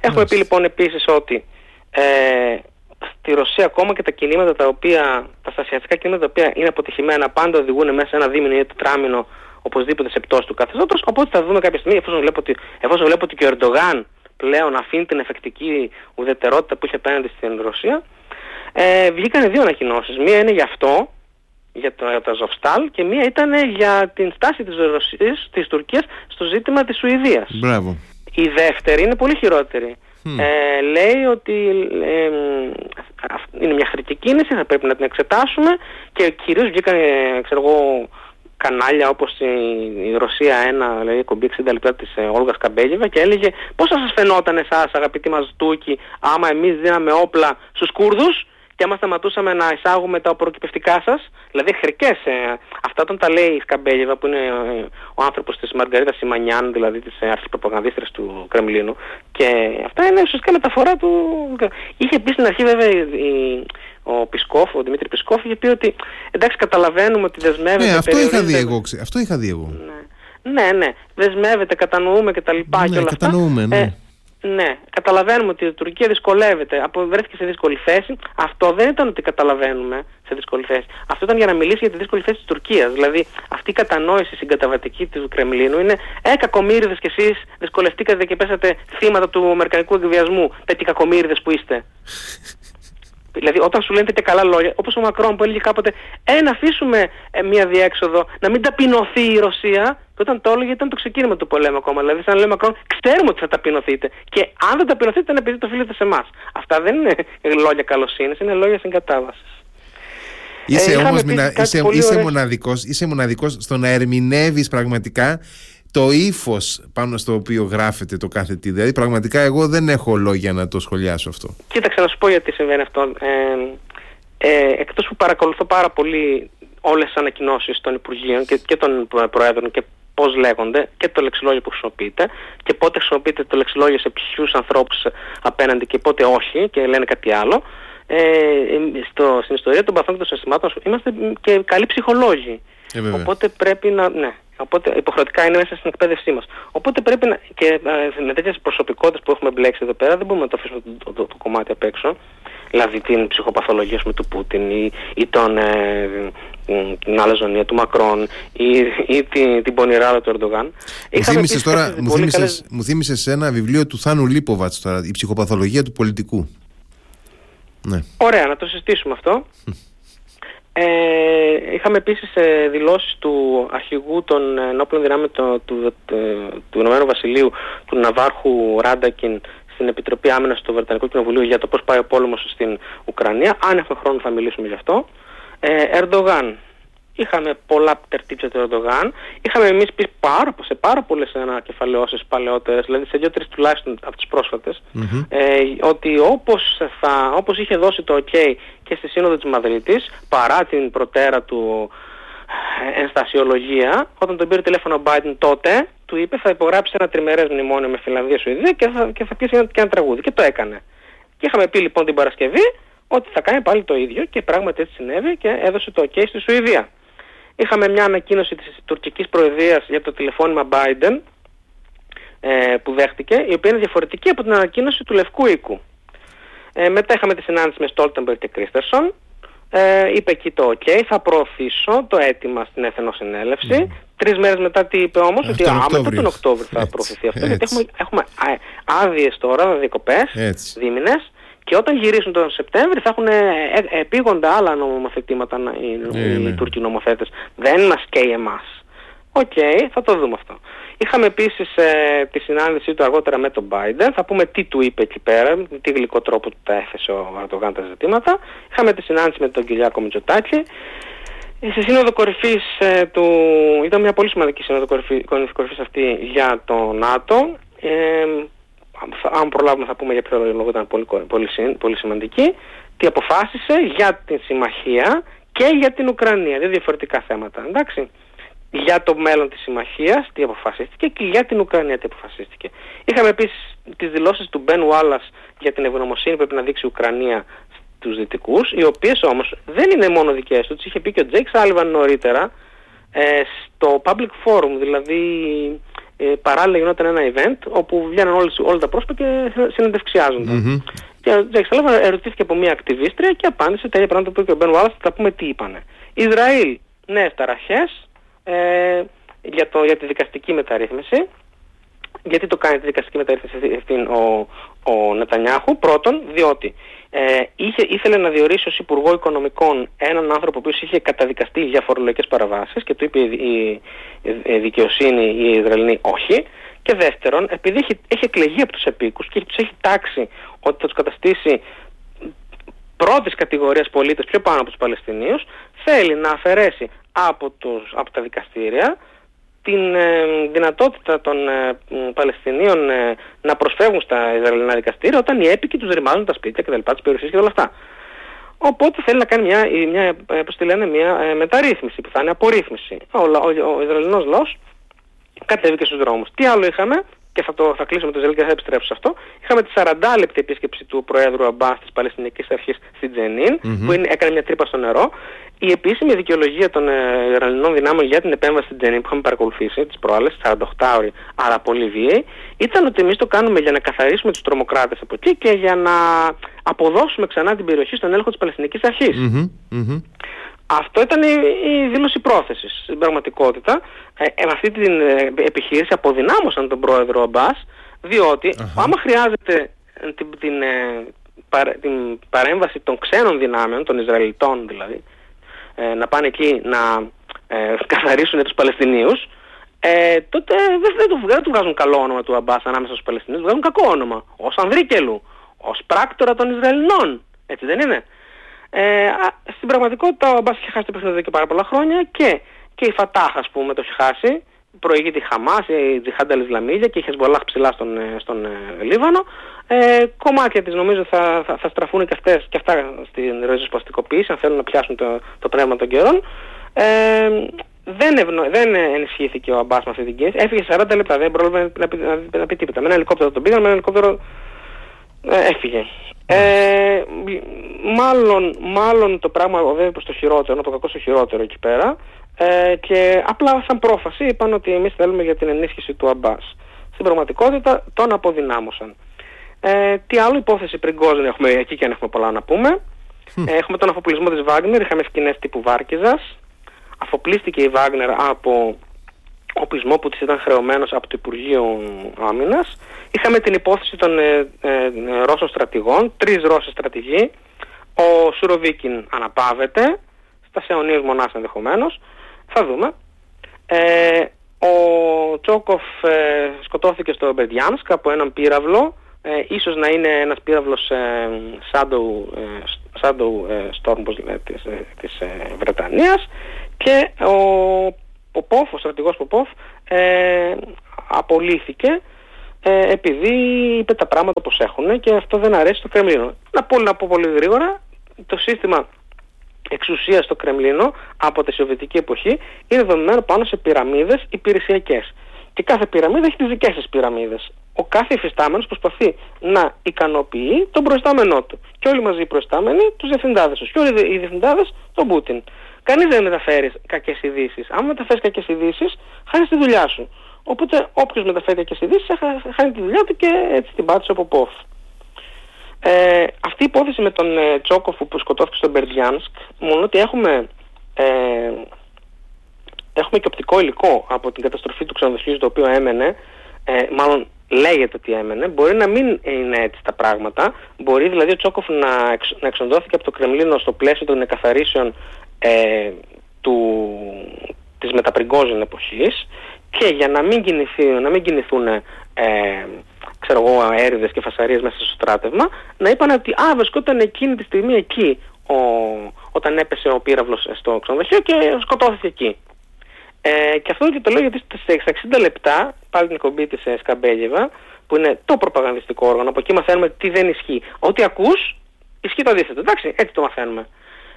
Speaker 2: Έχουμε πει λοιπόν επίσης ότι ε, στη Ρωσία ακόμα και τα κινήματα τα οποία, τα στασιατικά κινήματα τα οποία είναι αποτυχημένα πάντα οδηγούν μέσα σε ένα δίμηνο ή τετράμινο οπωσδήποτε σε πτώση του καθεστώτος, οπότε θα δούμε κάποια στιγμή, εφόσον βλέπω ότι, εφόσον βλέπω ότι και ο Ερντογάν πλέον αφήνει την εφεκτική ουδετερότητα που είχε απέναντι στην Ρωσία, ε, βγήκαν δύο ανακοινώσεις. Μία είναι γι' αυτό, για το, για Ζοφστάλ και μία ήταν για την στάση της, Ρωσίας, της Τουρκίας στο ζήτημα της Σουηδίας.
Speaker 1: Μπράβο.
Speaker 2: Η δεύτερη είναι πολύ χειρότερη. Ε, λέει ότι ε, είναι μια χρητική κίνηση, θα πρέπει να την εξετάσουμε και κυρίως βγήκαν, ε, ξέρω εγώ, κανάλια όπως η, Ρωσία 1, δηλαδή κομπή 60 λεπτά της ε, Όλγας Καμπέλιεβα και έλεγε πώς θα σας φαινόταν εσάς αγαπητοί μας Τούκοι άμα εμείς δίναμε όπλα στους Κούρδους και άμα σταματούσαμε να εισάγουμε τα προκυπευτικά σας, δηλαδή χρικές, ε, αυτά όταν τα λέει η Σκαμπέλιεβα που είναι ε, ο άνθρωπος της Μαργαρίτα Σιμανιάν, δηλαδή της ε, αρχιπροπαγανδίστρας του Κρεμλίνου και αυτά είναι ουσιαστικά μεταφορά του... Είχε πει στην αρχή βέβαια η, ο Πισκόφ, ο Δημήτρη Πισκόφ, είχε πει ότι εντάξει καταλαβαίνουμε ότι δεσμεύεται...
Speaker 1: Ναι, αυτό είχα δει εγώ. Αυτό είχα δει εγώ.
Speaker 2: Ναι, ναι, ναι. δεσμεύεται, κατανοούμε και τα λοιπά ναι, και όλα
Speaker 1: κατανοούμε, αυτά. Ναι.
Speaker 2: Ε, ναι, καταλαβαίνουμε ότι η Τουρκία δυσκολεύεται, βρέθηκε σε δύσκολη θέση. Αυτό δεν ήταν ότι καταλαβαίνουμε σε δύσκολη θέση. Αυτό ήταν για να μιλήσει για τη δύσκολη θέση της Τουρκίας. Δηλαδή αυτή η κατανόηση συγκαταβατική του Κρεμλίνου είναι «Ε, κακομύριδες κι εσείς δυσκολευτήκατε και πέσατε θύματα του Αμερικανικού εκβιασμού, τέτοιοι κακομύριδες που είστε». Δηλαδή, όταν σου λένε τέτοια καλά λόγια, όπως ο Μακρόν που έλεγε κάποτε, Ε, να αφήσουμε ε, μια διέξοδο, να μην ταπεινωθεί η Ρωσία, και όταν το έλεγε ήταν το ξεκίνημα του πολέμου ακόμα. Δηλαδή, σαν να λέει Μακρόν, ξέρουμε ότι θα ταπεινωθείτε. Και αν δεν ταπεινωθείτε, είναι επειδή το οφείλετε σε εμάς. Αυτά δεν είναι λόγια καλοσύνης, είναι λόγια συγκατάβασης.
Speaker 1: Είσαι ε, όμως είσαι, είσαι, μοναδικός, είσαι μοναδικός στο να ερμηνεύεις πραγματικά το ύφος πάνω στο οποίο γράφεται το κάθε τι. Δηλαδή, πραγματικά εγώ δεν έχω λόγια να το σχολιάσω αυτό.
Speaker 2: Κοίταξε να σου πω γιατί συμβαίνει αυτό. Ε, ε, εκτός που παρακολουθώ πάρα πολύ όλες τις ανακοινώσεις των Υπουργείων και, και των Προέδρων και πώς λέγονται και το λεξιλόγιο που χρησιμοποιείται και πότε χρησιμοποιείται το λεξιλόγιο σε ποιους ανθρώπους απέναντι και πότε όχι και λένε κάτι άλλο. Ε, στο, στην ιστορία των παθών και των συναισθημάτων είμαστε και καλοί ψυχολόγοι. Ε, Οπότε πρέπει να... Ναι. Οπότε υποχρεωτικά είναι μέσα στην εκπαίδευσή μας. Οπότε πρέπει να... και ε, με τέτοιες προσωπικότητες που έχουμε μπλέξει εδώ πέρα δεν μπορούμε να το αφήσουμε το, το, το, κομμάτι απ' έξω. Δηλαδή την ψυχοπαθολογία με του Πούτιν ή, ή τον, ε, την αλαζονία του Μακρόν ή, ή την, την πονηράδα του Ερντογάν.
Speaker 1: Μου θύμισες τώρα, μου θύμισες, καλές... μου θύμισες ένα βιβλίο του Θάνου Λίποβατς τώρα, η ψυχοπαθολογία του πολιτικού.
Speaker 2: Ναι. Ωραία, να το συζητήσουμε αυτό. Ε, είχαμε επίσης ε, δηλώσεις του αρχηγού των ενόπλων δυνάμεων του, του, του, Ηνωμένου Βασιλείου, του Ναβάρχου Ράντακιν, στην Επιτροπή Άμυνας του Βρετανικού Κοινοβουλίου για το πώς πάει ο πόλεμος στην Ουκρανία. Αν έχουμε χρόνο θα μιλήσουμε γι' αυτό. Ε, Ερντογάν, Είχαμε πολλά τερτίψια του Ερντογάν. Είχαμε εμείς πει πάρα, σε πάρα πολλές ανακεφαλαιώσεις παλαιότερες, δηλαδή σε δύο-τρεις τουλάχιστον από τις προσφατε ε, ότι όπως όπως είχε δώσει το OK και στη Σύνοδο της Μαδρίτης, παρά την προτέρα του ε, ενστασιολογία, όταν τον πήρε τηλέφωνο ο Biden τότε, του είπε θα υπογράψει ένα τριμερές μνημόνιο με Φιλανδία Σουηδία και θα, και θα πει και ένα τραγούδι. Και το έκανε. Και είχαμε πει λοιπόν την Παρασκευή ότι θα κάνει πάλι το ίδιο και πράγματι έτσι συνέβη και έδωσε το OK στη Σουηδία. Είχαμε μια ανακοίνωση της τουρκικής προεδρίας για το τηλεφώνημα Biden ε, που δέχτηκε, η οποία είναι διαφορετική από την ανακοίνωση του Λευκού Οίκου. Ε, μετά είχαμε τη συνάντηση με Στόλτεμπερ και Κρίστερσον. Ε, είπε εκεί το OK, θα προωθήσω το αίτημα στην Εθνοσυνέλευση. Mm. Τρεις μέρες μετά τι είπε όμως, ότι α, μετά τον Οκτώβριο θα προωθηθεί αυτό. Γιατί έχουμε, έχουμε άδειες τώρα, διακοπές, δίμηνες. Και όταν γυρίσουν τον Σεπτέμβρη θα έχουν ε, ε, επείγοντα άλλα νομοθετήματα οι, ε, οι ναι. Τούρκοι νομοθέτες. Δεν μας καίει εμάς. OK, okay, θα το δούμε αυτό. Είχαμε επίσης ε, τη συνάντησή του αργότερα με τον Biden. Θα πούμε τι του είπε εκεί πέρα, τι γλυκό τρόπο του τα έθεσε ο Ερντογάν τα ζητήματα. Είχαμε τη συνάντηση με τον Κυριάκο Μητσοτάκη. Στη σύνοδο κορυφής ε, του... Ήταν μια πολύ σημαντική σύνοδο κορυφής αυτή για το ΝΑΤΟ. Ε, αν προλάβουμε θα πούμε για ποιο λόγο ήταν πολύ, πολύ, πολύ σημαντική, τι αποφάσισε για την συμμαχία και για την Ουκρανία. Δύο διαφορετικά θέματα, εντάξει. Για το μέλλον της συμμαχίας τι αποφασίστηκε και για την Ουκρανία τι αποφασίστηκε. Είχαμε επίσης τις δηλώσεις του Μπεν Wallace για την ευγνωμοσύνη που πρέπει να δείξει η Ουκρανία στους δυτικούς, οι οποίες όμως δεν είναι μόνο δικές τους, τις είχε πει και ο Τζέικ Σάλιβαν νωρίτερα ε, στο Public Forum, δηλαδή ε, παράλληλα γινόταν ένα event όπου βγαίνουν όλες, όλα τα πρόσωπα και συνεντευξιάζονταν. Mm-hmm. Και ο Τζέικ ερωτήθηκε από μια ακτιβίστρια και απάντησε τα ίδια πράγματα που είπε ο Μπεν Wallace, θα πούμε τι είπανε. Ισραήλ, νέες ταραχές ε, για, το, για τη δικαστική μεταρρύθμιση. Γιατί το κάνει τη δικαστική μεταρρύθμιση ο, ο Νετανιάχου. Πρώτον, διότι ε, είχε, ήθελε να διορίσει ως Υπουργό Οικονομικών έναν άνθρωπο που είχε καταδικαστεί για φορολογικές παραβάσεις και του είπε η, η, δικαιοσύνη η Ισραηλινή όχι. Και δεύτερον, επειδή έχει, έχει εκλεγεί από τους επίκους και τους έχει τάξει ότι θα τους καταστήσει πρώτης κατηγορίας πολίτες πιο πάνω από τους Παλαιστινίους, θέλει να αφαιρέσει από, τους, από τα δικαστήρια την ε, δυνατότητα των ε, Παλαιστινίων ε, να προσφεύγουν στα Ισραηλινά δικαστήρια όταν οι έπικοι τους ρημάζουν τα σπίτια και τα λοιπά, τις περιουσίες και όλα αυτά. Οπότε θέλει να κάνει μια, μια, πώς τη λένε, μια μεταρρύθμιση που θα είναι απορρίθμιση. Ο, ο, ο Ισραηλινός λαός κατέβηκε στους δρόμους. Τι άλλο είχαμε, και θα, το, θα κλείσω με το Ισραήλ και θα επιστρέψω σε αυτό. Είχαμε τη 40 λεπτή επίσκεψη του Προέδρου Αμπάς της Παλαιστινική Αρχής στην τζενιν που είναι, έκανε μια τρύπα στο νερό. Η επίσημη δικαιολογία των ε, Ισραηλινών δυνάμεων για την επέμβαση στην Τζενίν που είχαμε παρακολουθήσει τις προάλλες, 48 ώρε, αλλά πολύ βίαιη, ήταν ότι εμείς το κάνουμε για να καθαρίσουμε τους τρομοκράτες από εκεί και για να αποδώσουμε ξανά την περιοχή στον έλεγχο της Παλαιστινική αυτό ήταν η, η δήλωση πρόθεσης στην πραγματικότητα. Ε, ε με αυτή την ε, επιχείρηση αποδυνάμωσαν τον πρόεδρο Αμπάς, διότι άμα χρειάζεται την, την, ε, την παρέμβαση των ξένων δυνάμεων, των Ισραηλιτών δηλαδή, να πάνε εκεί να καθαρίσουν τους Παλαιστινίους, ε, τότε δεν, δεν, του, δεν του βγάζουν καλό όνομα του Αμπάς ανάμεσα στους Παλαιστινίους, βγάζουν κακό όνομα. Ως Ανδρίκελου, ως πράκτορα των Ισραηλινών. Έτσι δεν είναι; Ε, στην πραγματικότητα ο Αμπάς είχε χάσει το παιχνίδι εδώ και πάρα πολλά χρόνια και, και η Φατάχ ας πούμε το έχει χάσει. Προηγείται η Χαμάς, η Τζιχάντα Ισλαμίδια και η Χεσμολάχ ψηλά στον, ε, στον ε, Λίβανο. Ε, κομμάτια της νομίζω θα, θα, θα στραφούν και, αυτές, και αυτά στην ριζοσπαστικοποίηση αν θέλουν να πιάσουν το, το πνεύμα των καιρών. Ε, δεν, ευνο, δεν ενισχύθηκε ο Αμπάς με αυτή την κίνηση. Έφυγε 40 λεπτά, δεν πρόλαβε να, πει, να, να πει τίποτα. Με ένα ελικόπτερο τον πήγαν, με ένα ελικόπτερο ε, έφυγε. Ε, μάλλον, μάλλον το πράγμα οδεύει προς το χειρότερο, το κακό στο χειρότερο εκεί πέρα ε, και απλά σαν πρόφαση είπαν ότι εμείς θέλουμε για την ενίσχυση του Αμπάς. Στην πραγματικότητα τον αποδυνάμωσαν. Ε, τι άλλο υπόθεση πριν Γκόζεν έχουμε εκεί και αν έχουμε πολλά να πούμε. Ε, έχουμε τον αφοπλισμό της Βάγνερ, είχαμε σκηνές τύπου Βάρκιζας. Αφοπλίστηκε η Βάγνερ από οπλισμό που της ήταν χρεωμένος από το Υπουργείο Άμυνας. Είχαμε την υπόθεση των ε, ε, ε Ρώσων στρατηγών, τρεις Ρώσοι στρατηγοί. Ο Σουροβίκιν αναπαύεται, στα αιωνίες μονάς ενδεχομένως. Θα δούμε. Ε, ο Τσόκοφ ε, σκοτώθηκε στο Μπερδιάνσκ από έναν πύραυλο. Ε, ίσως να είναι ένας πύραυλος ε, Shadow, Shadow Storm της, της Βρετανίας και ο Ποπόφ, ο στρατηγός Ποπόφ, ε, απολύθηκε ε, επειδή είπε τα πράγματα όπως έχουν και αυτό δεν αρέσει στο Κρεμλίνο. Να πω, να πω πολύ γρήγορα, το σύστημα εξουσίας στο Κρεμλίνο από τη Σοβιετική εποχή είναι δομημένο πάνω σε πυραμίδες υπηρεσιακές. Και κάθε πυραμίδα έχει τις δικές της πυραμίδες. Ο κάθε υφιστάμενος προσπαθεί να ικανοποιεί τον προϊστάμενό του. Και όλοι μαζί οι προϊστάμενοι τους διευθυντάδες τους. Και όλοι οι διευθυντάδες τον Πούτιν. Κανείς δεν μεταφέρει κακές ειδήσεις. Αν μεταφέρεις κακές ειδήσεις, χάνεις τη δουλειά σου. Οπότε όποιος μεταφέρει κακές ειδήσεις, χάνει τη δουλειά του και έτσι την πάτησε από πόφ. Ε, αυτή η υπόθεση με τον ε, Τσόκοφ που σκοτώθηκε στο Μπερδιάνσκ, μόνο ότι έχουμε, ε, έχουμε και οπτικό υλικό από την καταστροφή του ξενοδοχείου το οποίο έμενε, ε, μάλλον λέγεται ότι έμενε, μπορεί να μην είναι έτσι τα πράγματα. Μπορεί δηλαδή ο Τσόκοφ να, εξ, να εξοντώθηκε από το Κρεμλίνο στο πλαίσιο των εκαθαρίσεων ε, του, της μεταπριγκόζιν εποχής και για να μην, κινηθεί, να μην κινηθούν ε, ξέρω εγώ, αέριδες και φασαρίες μέσα στο στράτευμα, να είπαν ότι α, βρισκόταν εκείνη τη στιγμή εκεί ο, όταν έπεσε ο πύραυλος στο ξενοδοχείο και σκοτώθηκε εκεί. Ε, και αυτό και το λέω γιατί στα 60 λεπτά, πάλι την εκπομπή της ε, Σκαμπέλιεβα, που είναι το προπαγανδιστικό όργανο, από εκεί μαθαίνουμε τι δεν ισχύει. Ό,τι ακούς, ισχύει το αντίθετο. Εντάξει, έτσι το μαθαίνουμε.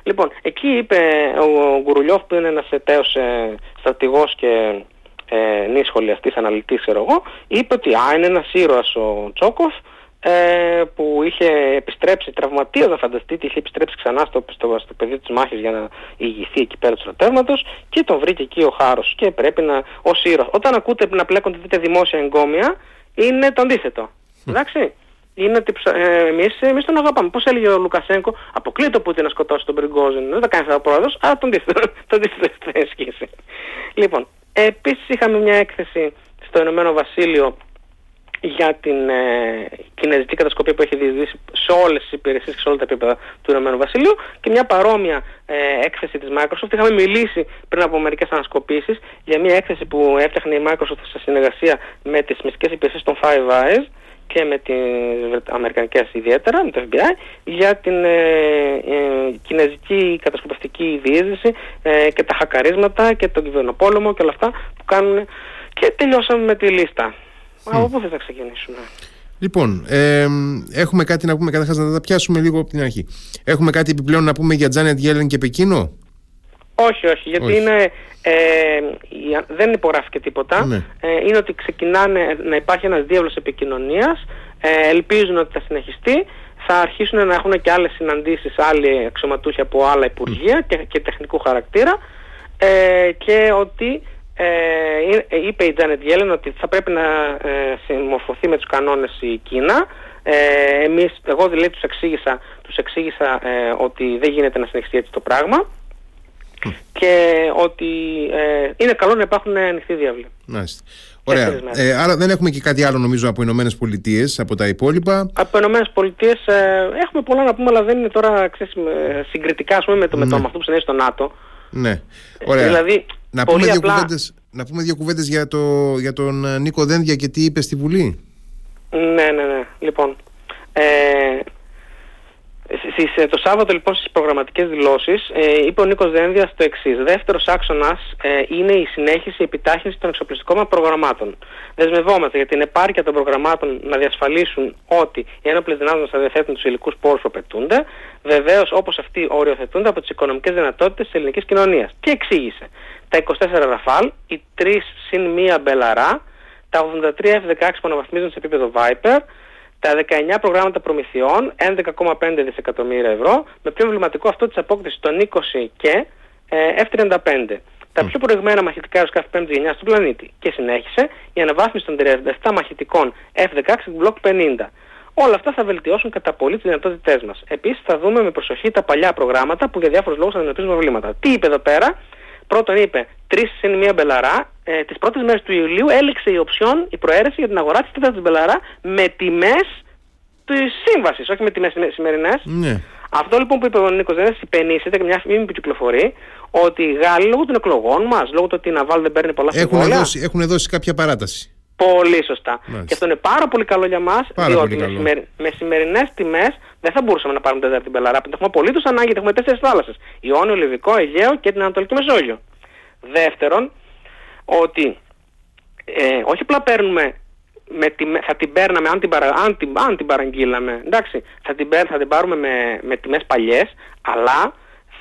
Speaker 2: Λοιπόν, εκεί είπε ο Γκουρουλιόφ που είναι ένας εταίος ε, στρατηγός και ε, νη σχολιαστής, αναλυτής ξέρω εγώ, είπε ότι α, είναι ένας ήρωας ο Τσόκοφ ε, που είχε επιστρέψει τραυματίας να φανταστείτε, είχε επιστρέψει ξανά στο, στο, στο πεδίο της μάχης για να ηγηθεί εκεί πέρα του στρατεύματος και τον βρήκε εκεί ο Χάρος και πρέπει να, ως ήρωας. Όταν ακούτε να πλέκονται δείτε δημόσια εγκόμια, είναι το αντίθετο. Εντάξει είναι ότι ε, εμείς, εμείς τον αγαπάμε. Πώς έλεγε ο Λουκασέγκο, αποκλείεται το Πούτιν να σκοτώσει τον Πριγκόζιν. Δεν τα κάνει αυτό ο πρόεδρος, αλλά τον αντίθετο θα ισχύσει. Λοιπόν, επίσης είχαμε μια έκθεση στο Ηνωμένο Βασίλειο για την ε, κινέζικη κατασκοπία που έχει διεισδύσει σε όλες τις υπηρεσίες και σε όλα τα επίπεδα του Ηνωμένου Βασιλείου και μια παρόμοια ε, έκθεση της Microsoft. Είχαμε μιλήσει πριν από μερικές ανασκοπήσεις για μια έκθεση που έφτιαχνε η Microsoft σε συνεργασία με τις μυστικές υπηρεσίες των Five Eyes και με τις Αμερικανικές ιδιαίτερα, με το FBI, για την ε, ε, κινέζικη κατασκοπευτική διείσδυση ε, και τα χακαρίσματα και τον κυβερνοπόλεμο και όλα αυτά που κάνουν και τελειώσαμε με τη λίστα. Από πού θες να ξεκινήσουμε;
Speaker 1: Λοιπόν, ε, έχουμε κάτι να πούμε καταρχάς να τα πιάσουμε λίγο από την αρχή. Έχουμε κάτι επιπλέον να πούμε για Τζάνετ Γέλεν και Πεκίνο;
Speaker 2: Όχι, όχι, γιατί Είναι, ε, δεν υπογράφηκε τίποτα.
Speaker 1: Ναι.
Speaker 2: Ε, είναι ότι ξεκινάνε να υπάρχει ένας διάβλος επικοινωνίας, ε, ελπίζουν ότι θα συνεχιστεί, θα αρχίσουν να έχουν και άλλες συναντήσεις, άλλοι αξιωματούχοι από άλλα υπουργεία και, και τεχνικού χαρακτήρα ε, και ότι ε, είπε η Τζάνετ Γέλεν ότι θα πρέπει να ε, συμμορφωθεί με τους κανόνες η Κίνα. Ε, εμείς, εγώ δηλαδή τους εξήγησα, τους εξήγησα ε, ότι δεν γίνεται να συνεχιστεί έτσι το πράγμα και ότι ε, είναι καλό να υπάρχουν ανοιχτοί διάβλοι.
Speaker 1: Μάλιστα. Ωραία. Ε, άρα δεν έχουμε και κάτι άλλο νομίζω από Ηνωμένες Πολιτείες, από τα υπόλοιπα;
Speaker 2: Από Ηνωμένες Πολιτείες ε, έχουμε πολλά να πούμε, αλλά δεν είναι τώρα ξέρεις, συγκριτικά ας πούμε, με, το, ναι. με το, με αυτό που συνέβη στο ΝΑΤΟ.
Speaker 1: Ναι. Ωραία.
Speaker 2: Δηλαδή,
Speaker 1: να, πούμε δύο απλά... κουβέντες, να πούμε δύο κουβέντες για, το, για τον ε, Νίκο Δένδια και τι είπε στη Βουλή.
Speaker 2: Ναι, ναι, ναι. Λοιπόν, ε, στις, ε, το Σάββατο λοιπόν στις προγραμματικές δηλώσεις ε, είπε ο Νίκος Δένδιας το εξής. Δεύτερος άξονας ε, είναι η συνέχιση, η επιτάχυνση των εξοπλιστικών μας προγραμμάτων. Δεσμευόμαστε για την επάρκεια των προγραμμάτων να διασφαλίσουν ότι οι ένοπλες δυνάμεις μας θα διαθέτουν τους υλικούς πόρους που απαιτούνται. Βεβαίως όπως αυτοί οριοθετούνται από τις οικονομικές δυνατότητες της ελληνικής κοινωνίας. Τι εξήγησε. Τα 24 Ραφάλ, οι 3 συν 1 Μπελαρά, τα 83 F-16 που αναβαθμίζουν σε επίπεδο Viper, τα 19 προγράμματα προμηθειών, 11,5 δισεκατομμύρια ευρώ, με πιο εμβληματικό αυτό της απόκτησης των 20 και ε, F-35. Τα πιο προηγμένα μαχητικά αεροσκάφη 5η γενιά του πλανήτη. Και συνέχισε η αναβάθμιση των 37 μαχητικών F-16 Block 50. Όλα αυτά θα βελτιώσουν κατά πολύ τις δυνατότητές μας. Επίσης, θα δούμε με προσοχή τα παλιά προγράμματα που για διάφορους λόγους αντιμετωπίζουν προβλήματα. Τι είπε εδώ πέρα, Πρώτον είπε τρεις συν μία μπελαρά. Ε, τις πρώτες μέρες του Ιουλίου έληξε η οψιόν, η προαίρεση για την αγορά της τέταρτης μπελαρά με τιμές της σύμβασης, όχι με τιμές σημερινές.
Speaker 1: Ναι.
Speaker 2: Αυτό λοιπόν που είπε ο Νίκος Δένδια υπενήσεται και μια φήμη που κυκλοφορεί ότι οι Γάλλοι λόγω των εκλογών μας, λόγω του ότι η Ναβάλ δεν παίρνει πολλά
Speaker 1: έχουν δώσει, έχουν δώσει κάποια παράταση.
Speaker 2: Πολύ σωστά. Και αυτό είναι πάρα πολύ καλό για μας, διότι με, σημερι... με σημερινές τιμές δεν θα μπορούσαμε να πάρουμε τέταρτη μπελαρά. Έχουμε απολύτως ανάγκη γιατί έχουμε τέσσερις θάλασσες. Ιόνιο, Λιβικό, Αιγαίο και την Ανατολική Μεσόγειο. Δεύτερον, ότι ε, όχι απλά παίρνουμε με τη, θα την παίρναμε αν την, παρα, αν την, αν την παραγγείλαμε, εντάξει, θα την, θα την πάρουμε με, με τιμές παλιές, αλλά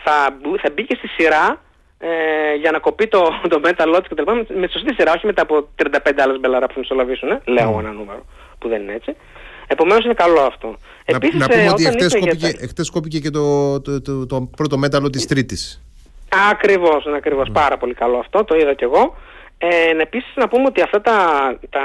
Speaker 2: θα, θα μπει και στη σειρά ε, για να κοπεί το, το metal lots και τα λοιπά με τη σωστή σειρά, όχι μετά από 35 άλλες μπελαρά που θα μεσολαβήσουν, ε, λέω mm. ένα νούμερο που δεν είναι έτσι. Επομένως είναι καλό αυτό.
Speaker 1: Να, Επίσης, να πούμε ε, ότι εχθές κόπηκε, τα... κόπηκε και το, το, το, το, πρώτο μέταλλο της Τρίτης.
Speaker 2: Ακριβώς, είναι ακριβώς. Mm. Πάρα πολύ καλό αυτό, το είδα κι εγώ. Ε, επίσης να πούμε ότι αυτά τα, τα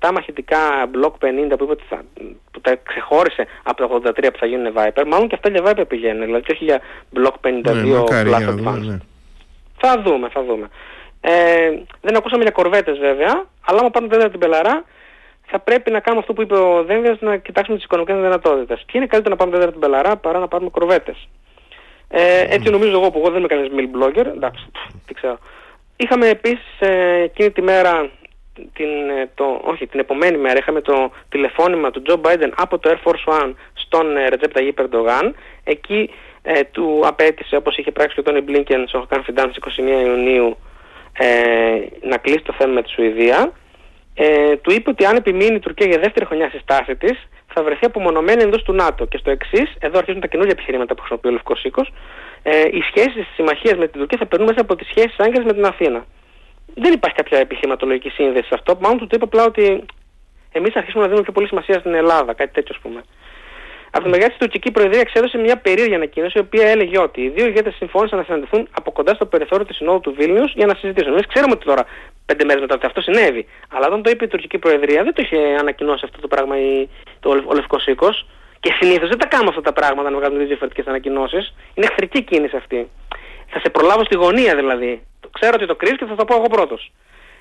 Speaker 2: 37 μαχητικά Block 50 που είπε ότι θα, που τα ξεχώρισε από τα 83 που θα γίνουν Viper, μάλλον και αυτά για Viper πηγαίνουν, δηλαδή και όχι για Block 52 ναι, Plus Advanced. Ναι. Θα δούμε, θα δούμε. Ε, δεν ακούσαμε για κορβέτες βέβαια, αλλά άμα πάρουμε βέβαια την πελαρά, θα πρέπει να κάνουμε αυτό που είπε ο Δένδιας, να κοιτάξουμε τις οικονομικές δυνατότητες. Και είναι καλύτερο να πάρουμε βέβαια την πελαρά παρά να πάρουμε κορβέτες. Ε, έτσι νομίζω εγώ που εγώ δεν είμαι κανένας mail blogger, εντάξει, τι ξέρω. Είχαμε επίσης ε, εκείνη τη μέρα, την, ε, το, όχι την επομένη μέρα, είχαμε το τηλεφώνημα του Τζο Biden από το Air Force One στον ε, Recep Tayyip Erdogan. Εκεί ε, του απέτησε, όπως είχε πράξει και ο Τόνι Μπλίνκεν στο Confidence 21 Ιουνίου, ε, να κλείσει το θέμα με τη Σουηδία. Ε, του είπε ότι αν επιμείνει η Τουρκία για δεύτερη χρονιά στη στάση της, θα βρεθεί απομονωμένη εντός του ΝΑΤΟ. Και στο εξής, εδώ αρχίζουν τα καινούργια επιχειρήματα που χρησιμοποιεί ο Λευκός Οίκος, ε, οι σχέσεις της συμμαχίας με την Τουρκία θα περνούν μέσα από τις σχέσεις Άγκυρα με την Αθήνα. Δεν υπάρχει κάποια επιχειρηματολογική σύνδεση σε αυτό. Μάλλον του το είπε απλά ότι εμείς αρχίσουμε να δίνουμε πιο πολύ σημασία στην Ελλάδα, κάτι τέτοιο ας πούμε. Από τη μεριά τη τουρκική προεδρία εξέδωσε μια περίεργη ανακοίνωση, η οποία έλεγε ότι οι δύο ηγέτες συμφώνησαν να συναντηθούν από κοντά στο περιθώριο της Συνόδου του Βίλνιους για να συζητήσουν. Εμείς ξέρουμε ότι τώρα, πέντε μέρες μετά ότι αυτό συνέβη. Αλλά όταν το είπε η τουρκική προεδρία, δεν το είχε ανακοινώσει αυτό το πράγμα η, το, ο Λευκός Οίκος. Και συνήθως δεν τα κάνουμε αυτά τα πράγματα να βγάλουμε δύο διαφορετικές ανακοινώσεις. Είναι εχθρική κίνηση αυτή. Θα σε προλάβω στη γωνία δηλαδή. Ξέρω ότι το κρύβεις και θα το πω εγώ πρώτος.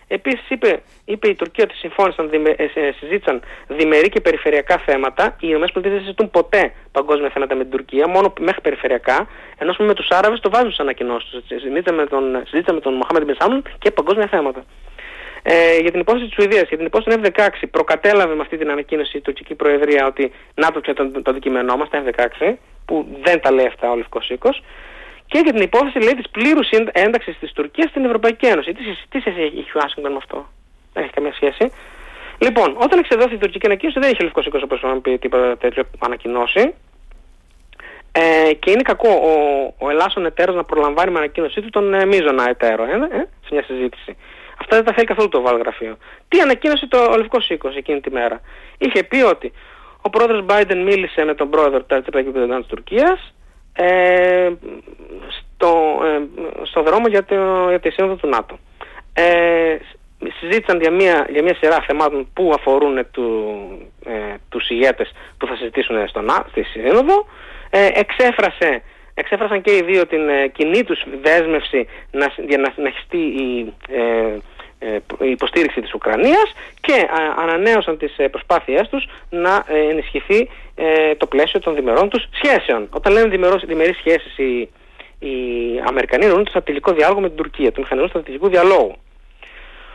Speaker 2: Επίσης είπε, είπε η Τουρκία ότι συμφώνησαν, ε, συζήτησαν διμερεί και περιφερειακά θέματα. Οι ΗΠΑ δεν συζητούν ποτέ παγκόσμια θέματα με την Τουρκία, μόνο μέχρι περιφερειακά. Ενώ με τους Άραβες το βάζουν στι ανακοινώσεις του. Συζήτησαν με τον, με τον Μοχάμεντ Μπινσάμουν και παγκόσμια θέματα. Ε, για την υπόθεση της Σουηδίας, για την υπόθεση των F-16, προκατέλαβε με αυτή την ανακοίνωση η τουρκική προεδρία ότι να το το, το αντικείμενό μα, τα F-16, που δεν τα λέει αυτά ο Λευκός Οίκος. Και για την υπόθεση λέει της πλήρους ένταξης της Τουρκίας στην Ευρωπαϊκή Ένωση. Τι, τι σχέση έχει ο Ουάσιγκτον με αυτό, δεν έχει καμία σχέση. Λοιπόν, όταν εξεδόθηκε η τουρκική ανακοίνωση, δεν είχε ο Λευκό Οίκο όπω να πει τίποτα τέτοιο ανακοινώσει. Ε, και είναι κακό ο, ο Ελλάσσον εταίρος να προλαμβάνει με ανακοίνωσή του τον ε, μείζωνα εταίρο ε, ε, σε μια συζήτηση. Αυτά δεν τα θέλει καθόλου το Βαλγραφείο. Τι ανακοίνωσε το Λευκό Οίκο εκείνη τη μέρα; Είχε πει ότι ο πρόεδρος Biden μίλησε με τον πρόεδρο του Ερντογάν της Τουρκίας ε, στο, ε, στο δρόμο για, το, για τη σύνοδο του ΝΑΤΟ. Ε, συζήτησαν για μια, για μια σειρά θεμάτων που αφορούν του, ε, τους ηγέτες που θα συζητήσουν στο, στη σύνοδο. Ε, εξέφρασε, εξέφρασαν και οι δύο την ε, κοινή τους δέσμευση να, για να συνεχιστεί η ε, ε, η υποστήριξη της Ουκρανίας και ανανέωσαν τις ε, προσπάθειές τους να ε, ενισχυθεί το πλαίσιο των διμερών τους σχέσεων. Όταν λένε διμερός, διμερείς σχέσεις οι, οι Αμερικανοί εννοούν το στρατηγικό διάλογο με την Τουρκία, τον μηχανισμό στρατηγικού διαλόγου.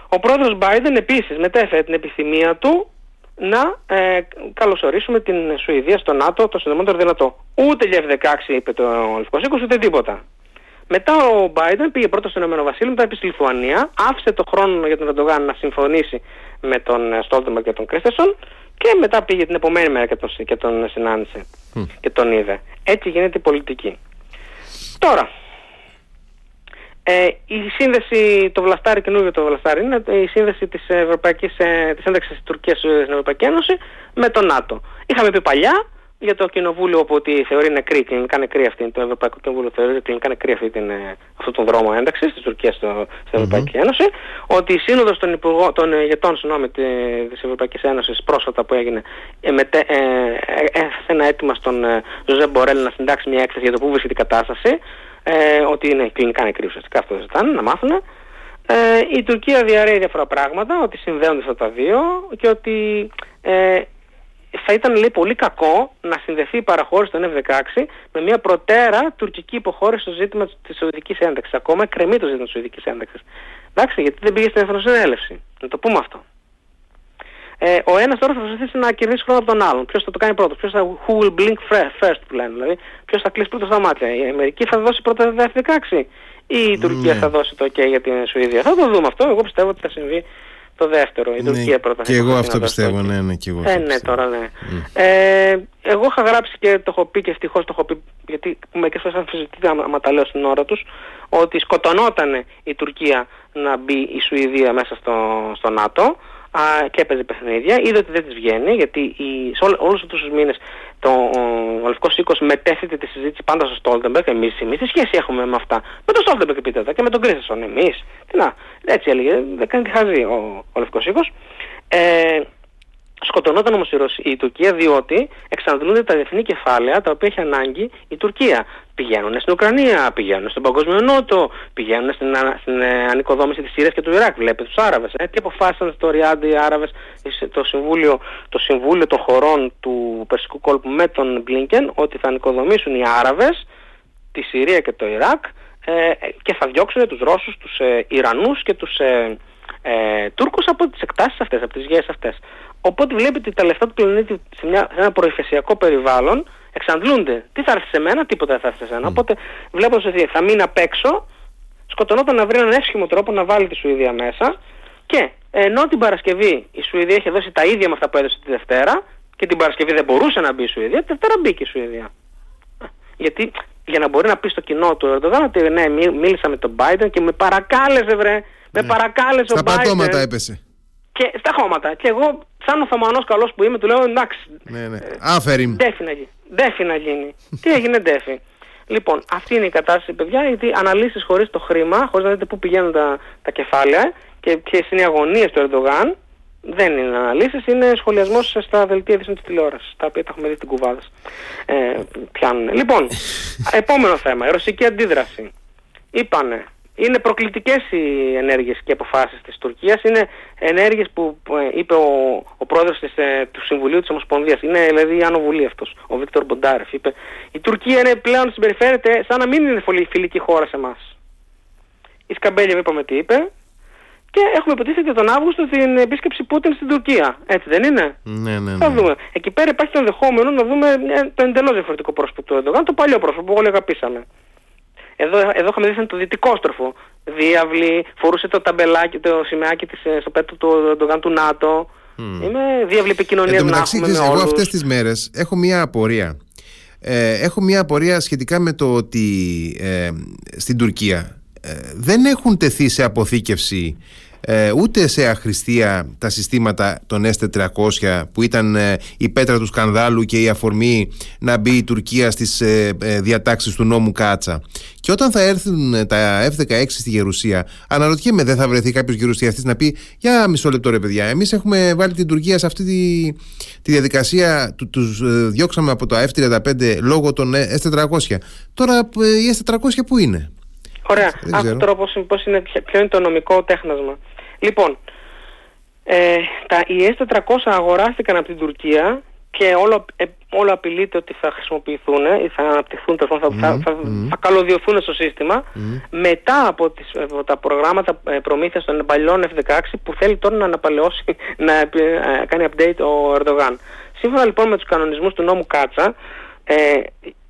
Speaker 2: Ο πρόεδρος Biden επίσης μετέφερε την επιθυμία του να ε, καλωσορίσουμε την Σουηδία στο ΝΑΤΟ το συντομότερο δυνατό. Ούτε για F-16 είπε το Λευκός ούτε τίποτα. Μετά ο Biden πήγε πρώτο στο Ηνωμένο Βασίλειο, μετά πήγε στη Λιθουανία, άφησε το χρόνο για τον Ερντογάν να συμφωνήσει με τον Στόλτεμπερ και τον Κρίστεσον και μετά πήγε την επομένη μέρα και τον, και τον συνάντησε και τον είδε. Έτσι γίνεται η πολιτική. Τώρα, ε, η σύνδεση, το Βλαστάρι, καινούργιο το Βλαστάρι, είναι η σύνδεση της, Ευρωπαϊκής, ε, της ένταξης της Τουρκίας στην Ευρωπαϊκή Ένωση με το ΝΑΤΟ. Είχαμε πει παλιά για το Κοινοβούλιο που ότι θεωρεί νεκρή, κλινικά νεκρή αυτή, το Ευρωπαϊκό Κοινοβούλιο θεωρεί κλινικά νεκρή αυτή την, ε, αυτόν τον δρόμο ένταξης της Τουρκίας στην Ευρωπαϊκή mm-hmm. Ένωση, ότι η Σύνοδος των, υπουργό, των ηγετών τη Ευρωπαϊκής Ένωσης πρόσφατα που έγινε ε, ε, ε, έθεσε ένα αίτημα στον ε, Ζωζέ Μπορέλ να συντάξει μια έκθεση για το πού βρίσκεται η κατάσταση, ε, ότι είναι κλινικά νεκρή ουσιαστικά αυτό δεν ζητάνε, να μάθουν. Ε, η Τουρκία διαρρέει διάφορα πράγματα, ότι συνδέονται αυτά τα δύο και ότι ε, θα ήταν λέει, πολύ κακό να συνδεθεί η παραχώρηση των F-16 με μια προτέρα τουρκική υποχώρηση στο ζήτημα της Σουηδικής ένταξης. Ακόμα κρεμεί το ζήτημα της Σουηδικής ένταξης. Εντάξει, γιατί δεν πήγε στην Εθνοσυνέλευση. Να το πούμε αυτό. Ε, ο ένας τώρα θα προσπαθήσει να κερδίσει χρόνο από τον άλλον. Ποιος θα το κάνει πρώτος, ποιος θα. Who will blink first που λένε. Δηλαδή, ποιος θα κλείσει πρώτο στα μάτια; Η Αμερική θα δώσει πρώτα τα F-16; Ή η Τουρκία mm. θα δώσει το OK για την Σουηδία; Θα το δούμε αυτό. Εγώ πιστεύω ότι θα συμβεί το δεύτερο. Η ναι, Τουρκία πρώτα.
Speaker 1: Και εγώ αυτό πιστεύω, ναι, ναι, και εγώ.
Speaker 2: Ε, ναι, τώρα ναι. Ε, εγώ είχα γράψει και το έχω πει και ευτυχώς το έχω πει, γιατί μερικέ φορέ αμφισβητείται άμα τα λέω στην ώρα τους, ότι σκοτωνόταν η Τουρκία να μπει η Σουηδία μέσα στο, στο ΝΑΤΟ α, και έπαιζε παιχνίδια. Είδε ότι δεν της βγαίνει, γιατί η, σε όλους αυτούς τους μήνες το, ο Λευκό Οίκο μετέθεται τη συζήτηση πάντα στο Στόλτεμπεργκ. Εμείς εμείς, τι σχέση έχουμε με αυτά; Με τον Στόλτεμπεργκ επίτευτα και με τον Κρίσεσον. Εμείς. Τι να, έτσι έλεγε, δεν κάνει τη χαζή ο, ο Λευκό Οίκο. Ε, Σκοτωνόταν όμως η, η Τουρκία διότι εξαντλούνται τα διεθνή κεφάλαια τα οποία έχει ανάγκη η Τουρκία. Πηγαίνουν στην Ουκρανία, πηγαίνουν στον Παγκόσμιο Νότο, πηγαίνουν στην, στην ε, ανοικοδόμηση της Συρίας και του Ιράκ. Βλέπετε τους Άραβες. Ε. Τι αποφάσισαν στο Ριάντι οι Άραβες, το Συμβούλιο, το Συμβούλιο των Χωρών του Περσικού Κόλπου με τον Μπλίνκεν, ότι θα ανοικοδομήσουν οι Άραβες τη Συρία και το Ιράκ ε, και θα διώξουν τους Ρώσους, τους ε, Ιρανούς και τους ε, ε, Τούρκους από τις εκτάσεις αυτές, από τις γέες αυτές. Οπότε βλέπετε ότι τα λεφτά του πλανήτη σε, μια, σε ένα προεφεσιακό περιβάλλον εξαντλούνται. Τι θα έρθει σε μένα, τίποτα δεν θα έρθει σε μένα. Mm. Οπότε βλέπω ότι θα μείνει απ' έξω, σκοτωνόταν να βρει έναν εύσχυμο τρόπο να βάλει τη Σουηδία μέσα και ενώ την Παρασκευή η Σουηδία είχε δώσει τα ίδια με αυτά που έδωσε τη Δευτέρα και την Παρασκευή δεν μπορούσε να μπει η Σουηδία, τη Δευτέρα μπήκε η Σουηδία. Γιατί για να μπορεί να πει στο κοινό του Ερντογάν ότι ναι, μίλησα με τον Biden και με παρακάλεσε βρε με ναι. παρακάλεσε
Speaker 1: ο Biden. Στα πατώματα έπεσε.
Speaker 2: Και στα χώματα. Και εγώ, σαν ο Θωμανός καλός που είμαι, του λέω εντάξει.
Speaker 1: Ναι, ναι. Άφερη.
Speaker 2: Ντέφι να γίνει. Ντέφι να γίνει. Τι έγινε ντέφι. Λοιπόν, αυτή είναι η κατάσταση, παιδιά, γιατί αναλύσεις χωρίς το χρήμα, χωρίς να δείτε πού πηγαίνουν τα, τα κεφάλαια και ποιες είναι οι αγωνίες του Ερντογάν, δεν είναι αναλύσεις, είναι σχολιασμός στα δελτία της τηλεόρασης, τα οποία τα έχουμε δει στην κουβάδα. Ε, πιάνουν. Λοιπόν, επόμενο θέμα, η ρωσική αντίδραση. Είπανε, είναι προκλητικές οι ενέργειες και αποφάσεις της Τουρκίας. Είναι ενέργειες που ε, είπε ο, ο πρόεδρος της, ε, του Συμβουλίου της Ομοσπονδίας. Είναι δηλαδή η Άνω Βουλή αυτός, ο Βίκτορ Μποντάρεφ. Είπε η Τουρκία είναι πλέον συμπεριφέρεται σαν να μην είναι φιλική χώρα σε εμάς. Η Σκαμπέλια είπαμε τι είπε. Και έχουμε υποτίθεται τον Αύγουστο την επίσκεψη Πούτιν στην Τουρκία. Έτσι δεν είναι;
Speaker 1: Ναι, ναι, ναι.
Speaker 2: Θα δούμε. Εκεί πέρα υπάρχει το ενδεχόμενο να δούμε το εντελώς διαφορετικό πρόσωπο του Ερντογάν, το παλιό πρόσωπο που όλοι αγαπήσαμε. Εδώ, εδώ είχαμε δει το δυτικό στροφο. Διάβλη, φορούσε το ταμπελάκι, το σημαίακι της, ε, στο πέτο του Ερντογάν του ΝΑΤΟ. Mm. Είμαι διάβλη επικοινωνία
Speaker 1: Εν τω μεταξύ, εγώ αυτές τις μέρες έχω μια απορία. Ε, έχω μια απορία σχετικά με το ότι ε, στην Τουρκία ε, δεν έχουν τεθεί σε αποθήκευση ε, ούτε σε αχρηστία τα συστήματα των S400 που ήταν ε, η πέτρα του σκανδάλου και η αφορμή να μπει η Τουρκία στις ε, διατάξεις του νόμου Κάτσα. Και όταν θα έρθουν τα F-16 στη Γερουσία, αναρωτιέμαι, δεν θα βρεθεί κάποιος γερουσιαστής να πει: Για μισό λεπτό, ρε παιδιά, εμείς έχουμε βάλει την Τουρκία σε αυτή τη, τη διαδικασία, του τους, διώξαμε από το F-35 λόγω των S-400. Τώρα οι S-400 πού είναι;
Speaker 2: Ωραία. Άκου τώρα πώς, πώς είναι, ποιο είναι το νομικό τέχνασμα. Λοιπόν, ε, τα, οι S400 αγοράστηκαν από την Τουρκία και όλο, ε, όλο απειλείται ότι θα χρησιμοποιηθούν ή θα αναπτυχθούν, θα, θα, θα, θα καλωδιωθούν στο σύστημα μετά από, τις, από τα προγράμματα ε, προμήθειας των παλιών F-16 που θέλει τώρα να αναπαλαιώσει, να ε, κάνει update ο Ερντογάν. Σύμφωνα λοιπόν με τους κανονισμούς του νόμου Κάτσα, ε,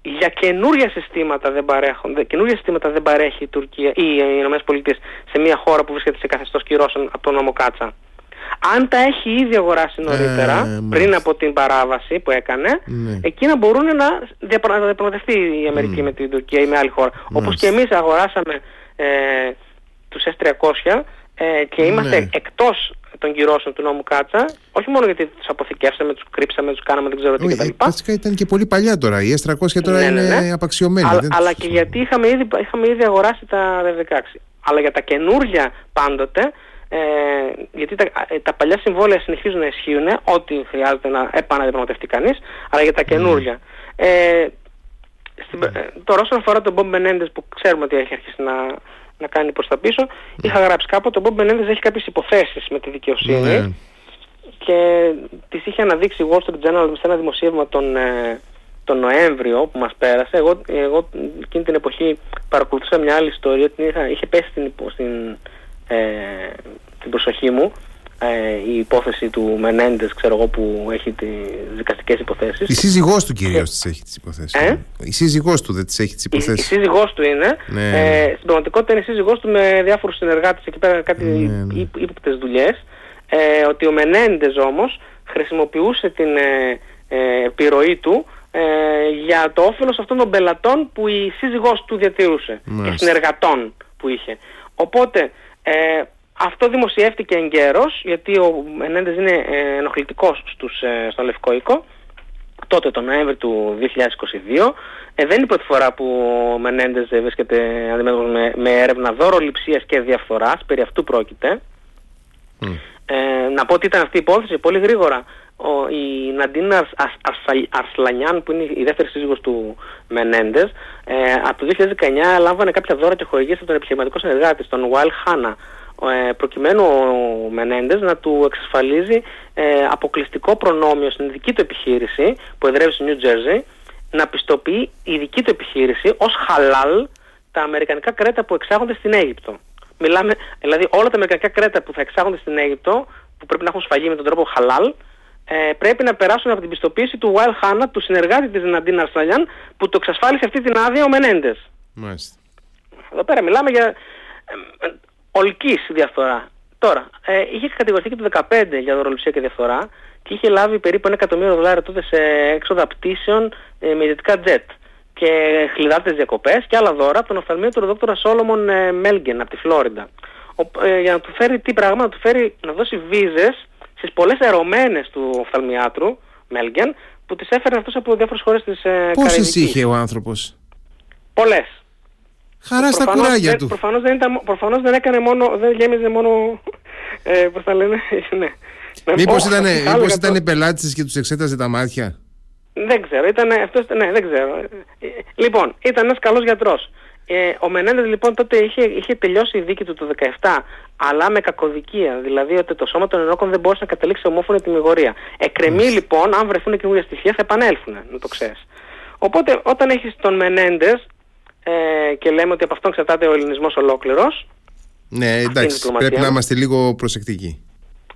Speaker 2: για καινούργια συστήματα δεν παρέχουν, καινούργια συστήματα δεν παρέχει η Τουρκία ή οι Ηνωμένες Πολιτείες σε μια χώρα που βρίσκεται σε καθεστώς κυρώσεων από τον νόμο Κάτσα. Αν τα έχει ήδη αγοράσει ε, νωρίτερα, πριν από την παράβαση που έκανε, ναι. εκείνα μπορούν να διαπραγματευτεί η Αμερική με την Τουρκία ή με άλλη χώρα. Όπως και εμείς αγοράσαμε ε, τους S300 ε, και είμαστε ναι. εκτός των κυρώσεων του νόμου Κάτσα, όχι μόνο γιατί τους αποθηκεύσαμε, τους κρύψαμε, τους κάναμε δεν ξέρω τι κτλ.
Speaker 1: Βασικά ήταν και πολύ παλιά τώρα. Οι S300 τώρα ναι, είναι ναι, απαξιωμένοι.
Speaker 2: Αλλά, αλλά και γιατί είχαμε ήδη, είχαμε ήδη αγοράσει τα F16. Αλλά για τα καινούργια πάντοτε, ε, γιατί τα, ε, τα παλιά συμβόλαια συνεχίζουν να ισχύουν, ό,τι χρειάζεται να επαναδιαπραγματευτεί κανείς, αλλά για τα καινούργια. Ε, στην, ε, τώρα όσον αφορά τον Bob Menendez που ξέρουμε ότι έχει αρχίσει να, να κάνει προς τα πίσω. Ναι. Είχα γράψει κάποτε, ο Μπομπ Menendez έχει κάποιες υποθέσεις με τη δικαιοσύνη ναι. και τις είχε αναδείξει η Wall Street Journal σε ένα δημοσίευμα τον, ε, τον Νοέμβριο που μας πέρασε. Εγώ, εγώ εκείνη την εποχή παρακολουθούσα μια άλλη ιστορία, την είχα, είχε πέσει στην, στην, ε, την προσοχή μου ε, η υπόθεση του Μενέντες, ξέρω εγώ, που έχει τις δικαστικές υποθέσεις.
Speaker 1: Η σύζυγός του κυρίως τις έχει τις υποθέσεις. Ε; Η σύζυγός του δεν τις έχει τις υποθέσει.
Speaker 2: Η, η σύζυγός του είναι. Ναι. Ε, στην πραγματικότητα είναι η σύζυγός του με διάφορους συνεργάτες εκεί πέρα, κάτι ναι, ναι. ύποπτες δουλειές. Ε, ότι ο Μενέντες όμως χρησιμοποιούσε την ε, ε, επιρροή του ε, για το όφελος αυτών των πελατών που η σύζυγός του διατηρούσε και συνεργατών που είχε. Οπότε ε, αυτό δημοσιεύτηκε εγκαίρως, γιατί ο Μενέντες είναι ε, ενοχλητικός στους, ε, στο Λευκό Οίκο, τότε τον Νοέμβρη του 2022. Ε, δεν είναι η πρώτη φορά που ο Μενέντες βρίσκεται αντιμέτωπος με, με έρευνα δωροληψίας και διαφθοράς, περί αυτού πρόκειται. Ε, να πω ότι ήταν αυτή η υπόθεση πολύ γρήγορα. Ο, η Ναντίνα Αρσλανιάν που είναι η δεύτερη σύζυγος του Μενέντες ε, από το 2019 λάμβανε κάποια δώρα και χορηγίες από τον επιχειρηματικό συνεργάτη, τον Βουάλ Χάνα ε, προκειμένου ο Μενέντες να του εξασφαλίζει ε, αποκλειστικό προνόμιο στην δική του επιχείρηση που εδρεύει στο New Jersey να πιστοποιεί η δική του επιχείρηση ως χαλάλ τα αμερικανικά κρέτα που εξάγονται στην Αίγυπτο. Μιλάμε, δηλαδή όλα τα αμερικανικά κρέτα που θα εξάγονται στην Αίγυπτο που πρέπει να έχουν σφαγεί με τον τρόπο χαλάλ ε, πρέπει να περάσουν από την πιστοποίηση του Wild Hanna, του συνεργάτη της Ναντίνα Αρστραλιάν που το εξασφάλισε αυτή την άδεια ο Μενέντες.
Speaker 1: Μάλιστα.
Speaker 2: Εδώ πέρα μιλάμε για ολική διαφθορά. Τώρα, ε, είχε κατηγορηθεί και το 2015 για δωροληψία και διαφθορά και είχε λάβει περίπου ένα εκατομμύριο δολάρια τότε σε έξοδα πτήσεων ε, με ιδιωτικά τζετ και χλιδάτες διακοπές και άλλα δώρα από τον οφθαλμίο του δόκτωρα Σόλομον ε, Μέλγκεν από τη Φλόριντα. ε, για να του φέρει τι πράγμα, να του φέρει να δώσει βίζες στις πολλές ερωμένες του οφθαλμιάτρου Μέλγκεν που τις έφερε αυτός από διάφορες χώρες της ε,
Speaker 1: Πόσες είχε ο άνθρωπος;
Speaker 2: Πολλές.
Speaker 1: Χαρά στα κουράγια του.
Speaker 2: Προφανώς δεν, ήταν, προφανώς δεν έκανε μόνο, δεν γέμιζε μόνο, ε, πώς θα λένε, ναι.
Speaker 1: Μήπως ήταν, μήπως ήταν το... πελάτης και τους εξέταζε τα μάτια;
Speaker 2: Δεν ξέρω, ήταν, αυτός, ναι, δεν ξέρω. Λοιπόν, ήταν ένας καλός γιατρός. Ε, ο Μενέντες λοιπόν τότε είχε, είχε τελειώσει η δίκη του το 17, αλλά με κακοδικία. Δηλαδή ότι το σώμα των ενόκων δεν μπορούσε να καταλήξει σε ομόφωνη τιμιγορία. Εκκρεμεί λοιπόν, αν βρεθούν καινούργια στοιχεία, θα επανέλθουν, να το ξέρεις. Οπότε όταν έχεις τον Μενέντες ε, και λέμε ότι από αυτόν εξαρτάται ο ελληνισμός ολόκληρος.
Speaker 1: Ναι, εντάξει, πρέπει να είμαστε λίγο προσεκτικοί.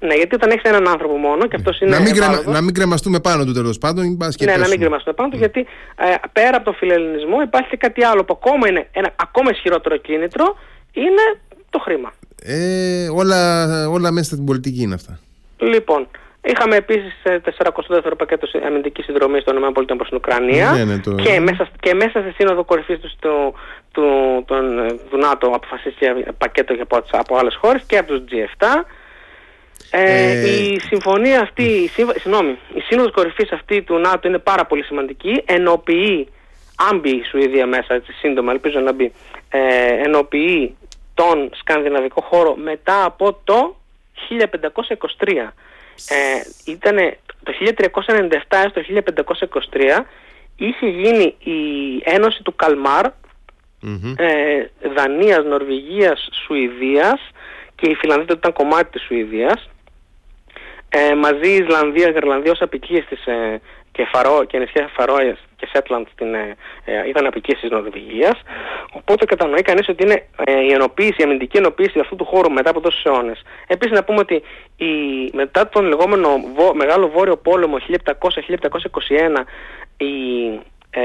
Speaker 2: Ναι, γιατί όταν έχεις έναν άνθρωπο μόνο και αυτός είναι.
Speaker 1: Να μην, κρεμα, να μην κρεμαστούμε πάνω του τέλος πάντων.
Speaker 2: Και ναι, να μην κρεμαστούμε πάνω του, γιατί ε, πέρα από τον φιλελληνισμό υπάρχει και κάτι άλλο που ακόμα είναι ένα ακόμα ισχυρότερο κίνητρο είναι το χρήμα.
Speaker 1: Ε, όλα, όλα μέσα στην πολιτική είναι αυτά.
Speaker 2: Λοιπόν, είχαμε επίσης 42ο πακέτο αμυντικής συνδρομής των ΗΠΑ προς την Ουκρανία
Speaker 1: ναι, ναι, το...
Speaker 2: και, μέσα, και μέσα στη σύνοδο κορυφής τους, του, του, του ΝΑΤΟ αποφασίστηκε πακέτο από, από άλλες χώρες και από τους G7. Ε, ε, η συμφωνία αυτή, η, συγγνώμη, η σύνοδος κορυφής αυτή του ΝΑΤΟ είναι πάρα πολύ σημαντική. Ενοποιεί, αν μπει η Σουηδία μέσα, έτσι, σύντομα ελπίζω να μπει, ε, ενοποιεί τον σκανδιναβικό χώρο μετά από το 1523. Ε, ήτανε το 1397 έως το 1523 είχε γίνει η ένωση του καλμαρ ε, Δανίας, Νορβηγίας, Σουηδίας και η Φιλανδία ήταν κομμάτι της Σουηδίας ε, μαζί η Ισλανδία, Γερλανδία ως απικίες της ε, και, Φαρό, και νησιά Φαρόες και Σέτλαντ στην, ε, ε, ήταν απικίες της Νορβηγίας. Οπότε κατανοεί κανείς ότι είναι ε, η ενοποίηση, η αμυντική ενοποίηση αυτού του χώρου μετά από τόσους αιώνες. Επίσης να πούμε ότι η, μετά τον λεγόμενο βο, Μεγάλο Βόρειο Πόλεμο 1700-1721 η ε,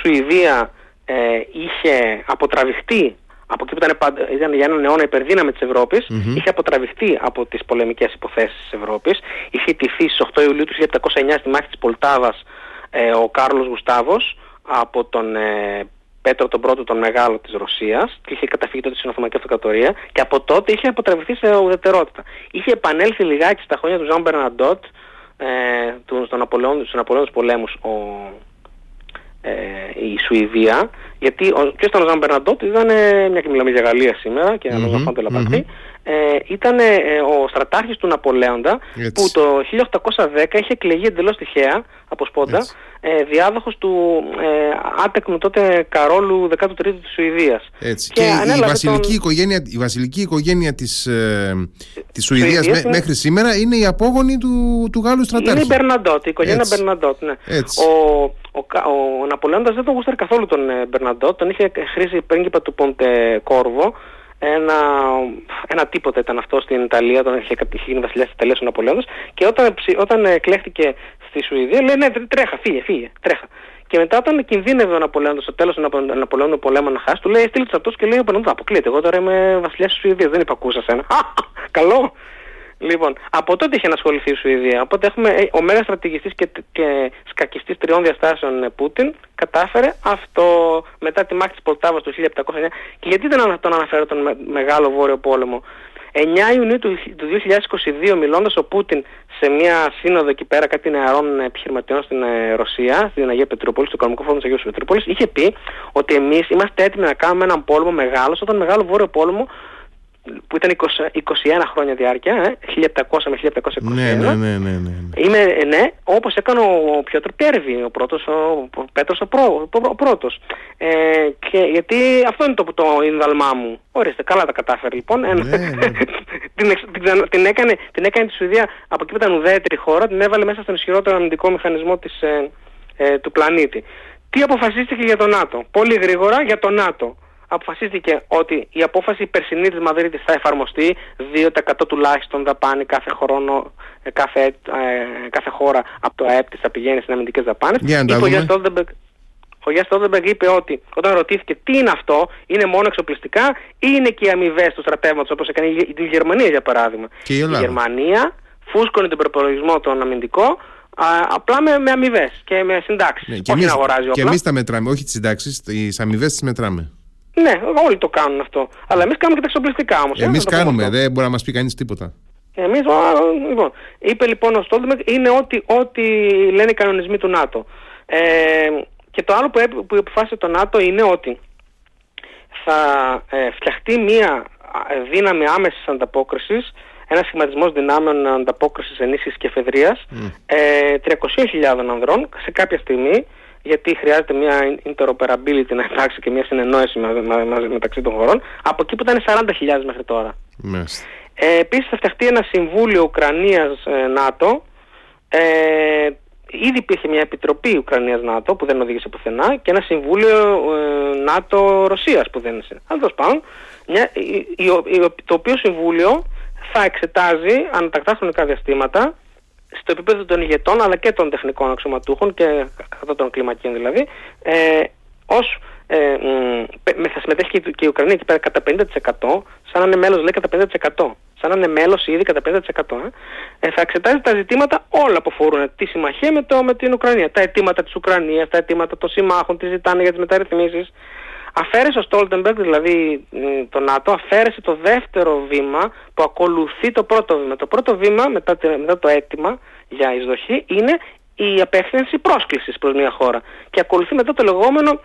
Speaker 2: Σουηδία ε, είχε αποτραβηχτεί από εκεί που ήταν, ήταν για έναν αιώνα υπερδύναμη της Ευρώπης, mm-hmm. είχε αποτραβηχτεί από τις πολεμικές υποθέσεις της Ευρώπης. Είχε τηθεί στις 8 Ιουλίου του 1709 στη μάχη της Πολτάβας ε, ο Κάρλος Γουστάβος από τον ε, Πέτρο τον πρώτο τον Μεγάλο της Ρωσίας και είχε καταφύγει τότε στην Οθωμανική Αυτοκρατορία και από τότε είχε αποτραβηχθεί σε ουδετερότητα. Είχε επανέλθει λιγάκι στα χρόνια του Ζαν Μπερναντότ ε, στον Απολεόν, στους πολέμους ο, ε, η Σουηδία, γιατί ο, και στον Ζαν Μπερναντότ ήταν, μια και μιλάμε για Γαλλία σήμερα και να mm-hmm, mm-hmm. Ε, ήταν ε, ο στρατάρχης του Ναπολέοντα που το 1810 είχε εκλεγεί εντελώς τυχαία από σπόντα ε, διάδοχος του ε, άτεκνου τότε Καρόλου 13ου της Σουηδίας.
Speaker 1: Έτσι. Και, και η, βασιλική τον... οικογένεια, η βασιλική οικογένεια της, ε, της Σουηδίας, Σουηδίας είναι... μέχρι σήμερα είναι η απόγονη του, του Γάλλου στρατάρχη.
Speaker 2: Είναι η Μπερναντότ, η οικογένεια Μπερναντότ. Ναι. Ο, ο, ο Ναπολέοντας δεν τον γούσταρε καθόλου τον ε, Μπερναντότ, τον είχε χρήσει πρίγκιπα του Ποντε Κόρβο, ένα, ένα τίποτα ήταν αυτό στην Ιταλία, όταν είχε, είχε γίνει βασιλιάς της Ιταλίας ο Ναπολέοντας και όταν, όταν εκλέχθηκε στη Σουηδία λέει ναι τρέχα, φύγε, φύγε, τρέχα. Και μετά όταν κινδύνευε ο Ναπολέον στο τέλος του Ναπολέον πολέμου να χάσει, του λέει στείλει τους αυτούς και λέει ο Πενοντά, αποκλείεται. Εγώ τώρα είμαι βασιλιάς της Σουηδίας, δεν υπακούσα σένα. Καλό. Λοιπόν, από τότε είχε ανασχοληθεί η Σουηδία. Οπότε έχουμε ε, ο μέγας στρατηγιστής και, και σκακιστής τριών διαστάσεων ε, Πούτιν κατάφερε αυτό μετά τη μάχη της Πολτάβας του 1709. Και γιατί δεν τον αναφέρω τον Μεγάλο Βόρειο Πόλεμο; 9 Ιουνίου του 2022 μιλώντας ο Πούτιν σε μια σύνοδο εκεί πέρα κάτι νεαρών επιχειρηματιών στην ε, Ρωσία, στην Αγία Πετρούπολη, στο Οικονομικό Φόρουμ της Αγίας Πετρούπολης, είχε πει ότι εμείς είμαστε έτοιμοι να κάνουμε έναν πόλεμο μεγάλο, όταν μεγάλο βόρειο πόλεμο που ήταν 20, 21 χρόνια διάρκεια, ε, 1700 με 1721.
Speaker 1: Ναι, ναι, ναι, ναι, ναι.
Speaker 2: Είμαι, ναι, όπως έκανε ο Πιότρ Πέρβη, ο πρώτος, ο, ο Πέτρος ο, πρό, ο πρώτος. Ε, και, γιατί αυτό είναι το, το ίνδαλμά μου. Ορίστε, καλά τα κατάφερε λοιπόν. Ναι, ναι. την, την, την, έκανε, την έκανε τη Σουηδία από εκεί που ήταν ουδέτερη χώρα, την έβαλε μέσα στον ισχυρότερο αμυντικό μηχανισμό της, ε, ε, του πλανήτη. Τι αποφασίστηκε για το ΝΑΤΟ; Πολύ γρήγορα για το ΝΑΤΟ αποφασίστηκε ότι η απόφαση περσινή της Μαδρίτης θα εφαρμοστεί 2% τουλάχιστον δαπάνη κάθε χρόνο, ε, κάθε, ε, κάθε χώρα από το ΑΕΠ της θα πηγαίνει στις αμυντικές δαπάνες. ο Γιάννης Στόλτεμπεργκ είπε ότι όταν ρωτήθηκε τι είναι αυτό, είναι μόνο εξοπλιστικά ή είναι και οι αμοιβές του στρατεύματος όπως έκανε η Γερμανία για παράδειγμα.
Speaker 1: η, η
Speaker 2: Γερμανία φούσκωνε τον προπολογισμό των αμυντικό Α, απλά με, με αμοιβές και με συντάξεις. Ναι, όχι να αγοράζει
Speaker 1: Και εμείς τα μετράμε, όχι τις συντάξεις, τις αμοιβές τις μετράμε.
Speaker 2: Ναι, όλοι το κάνουν αυτό. Αλλά εμείς κάνουμε και τα εξοπλιστικά όμως.
Speaker 1: Εμείς κάνουμε, δεν μπορεί να μας πει κανείς τίποτα.
Speaker 2: Εμείς, λοιπόν, είπε λοιπόν ο Στόλτεμπεργκ είναι ό,τι, ό,τι λένε οι κανονισμοί του ΝΑΤΟ. Ε, και το άλλο που, που αποφάσισε το ΝΑΤΟ είναι ότι θα ε, φτιαχτεί μία δύναμη άμεσης ανταπόκρισης, ένας σχηματισμός δυνάμεων ανταπόκρισης, ενίσχυσης και εφεδρείας mm. ε, 300.000 ανδρών σε κάποια στιγμή γιατί χρειάζεται μια interoperability να υπάρξει και μια συνεννόηση μεταξύ των χωρών, από εκεί που ήταν 40.000 μέχρι τώρα. Ε, επίσης θα φτιαχτεί ένα Συμβούλιο Ουκρανίας-ΝΑΤΟ, ε, ήδη υπήρχε μια επιτροπή Ουκρανίας-ΝΑΤΟ που δεν οδήγησε πουθενά και ένα Συμβούλιο ε, ΝΑΤΟ-Ρωσίας που δεν είναι. Αλλά τέλο το οποίο Συμβούλιο θα εξετάζει ανατακτά χρονικά διαστήματα στο επίπεδο των ηγετών αλλά και των τεχνικών αξιωματούχων και κατά των κλιμακίων δηλαδή ε, ως ε, θα συμμετέχει και η Ουκρανία εκεί πέρα κατά 50% σαν να είναι μέλος λέει κατά 50% σαν να είναι μέλος ήδη κατά 50% ε, ε, θα εξετάζει τα ζητήματα όλα που αφορούν τη συμμαχία με, το, με την Ουκρανία. Τα αιτήματα της Ουκρανίας, τα αιτήματα των συμμάχων τι ζητάνε για τις μεταρρυθμίσεις Αφαίρεσε ο Στόλτεμπεργκ, δηλαδή το ΝΑΤΟ, αφαίρεσε το δεύτερο βήμα που ακολουθεί το πρώτο βήμα. Το πρώτο βήμα μετά, μετά το αίτημα για εισδοχή είναι η απεύθυνση πρόσκλησης προς μια χώρα. Και ακολουθεί μετά το λεγόμενο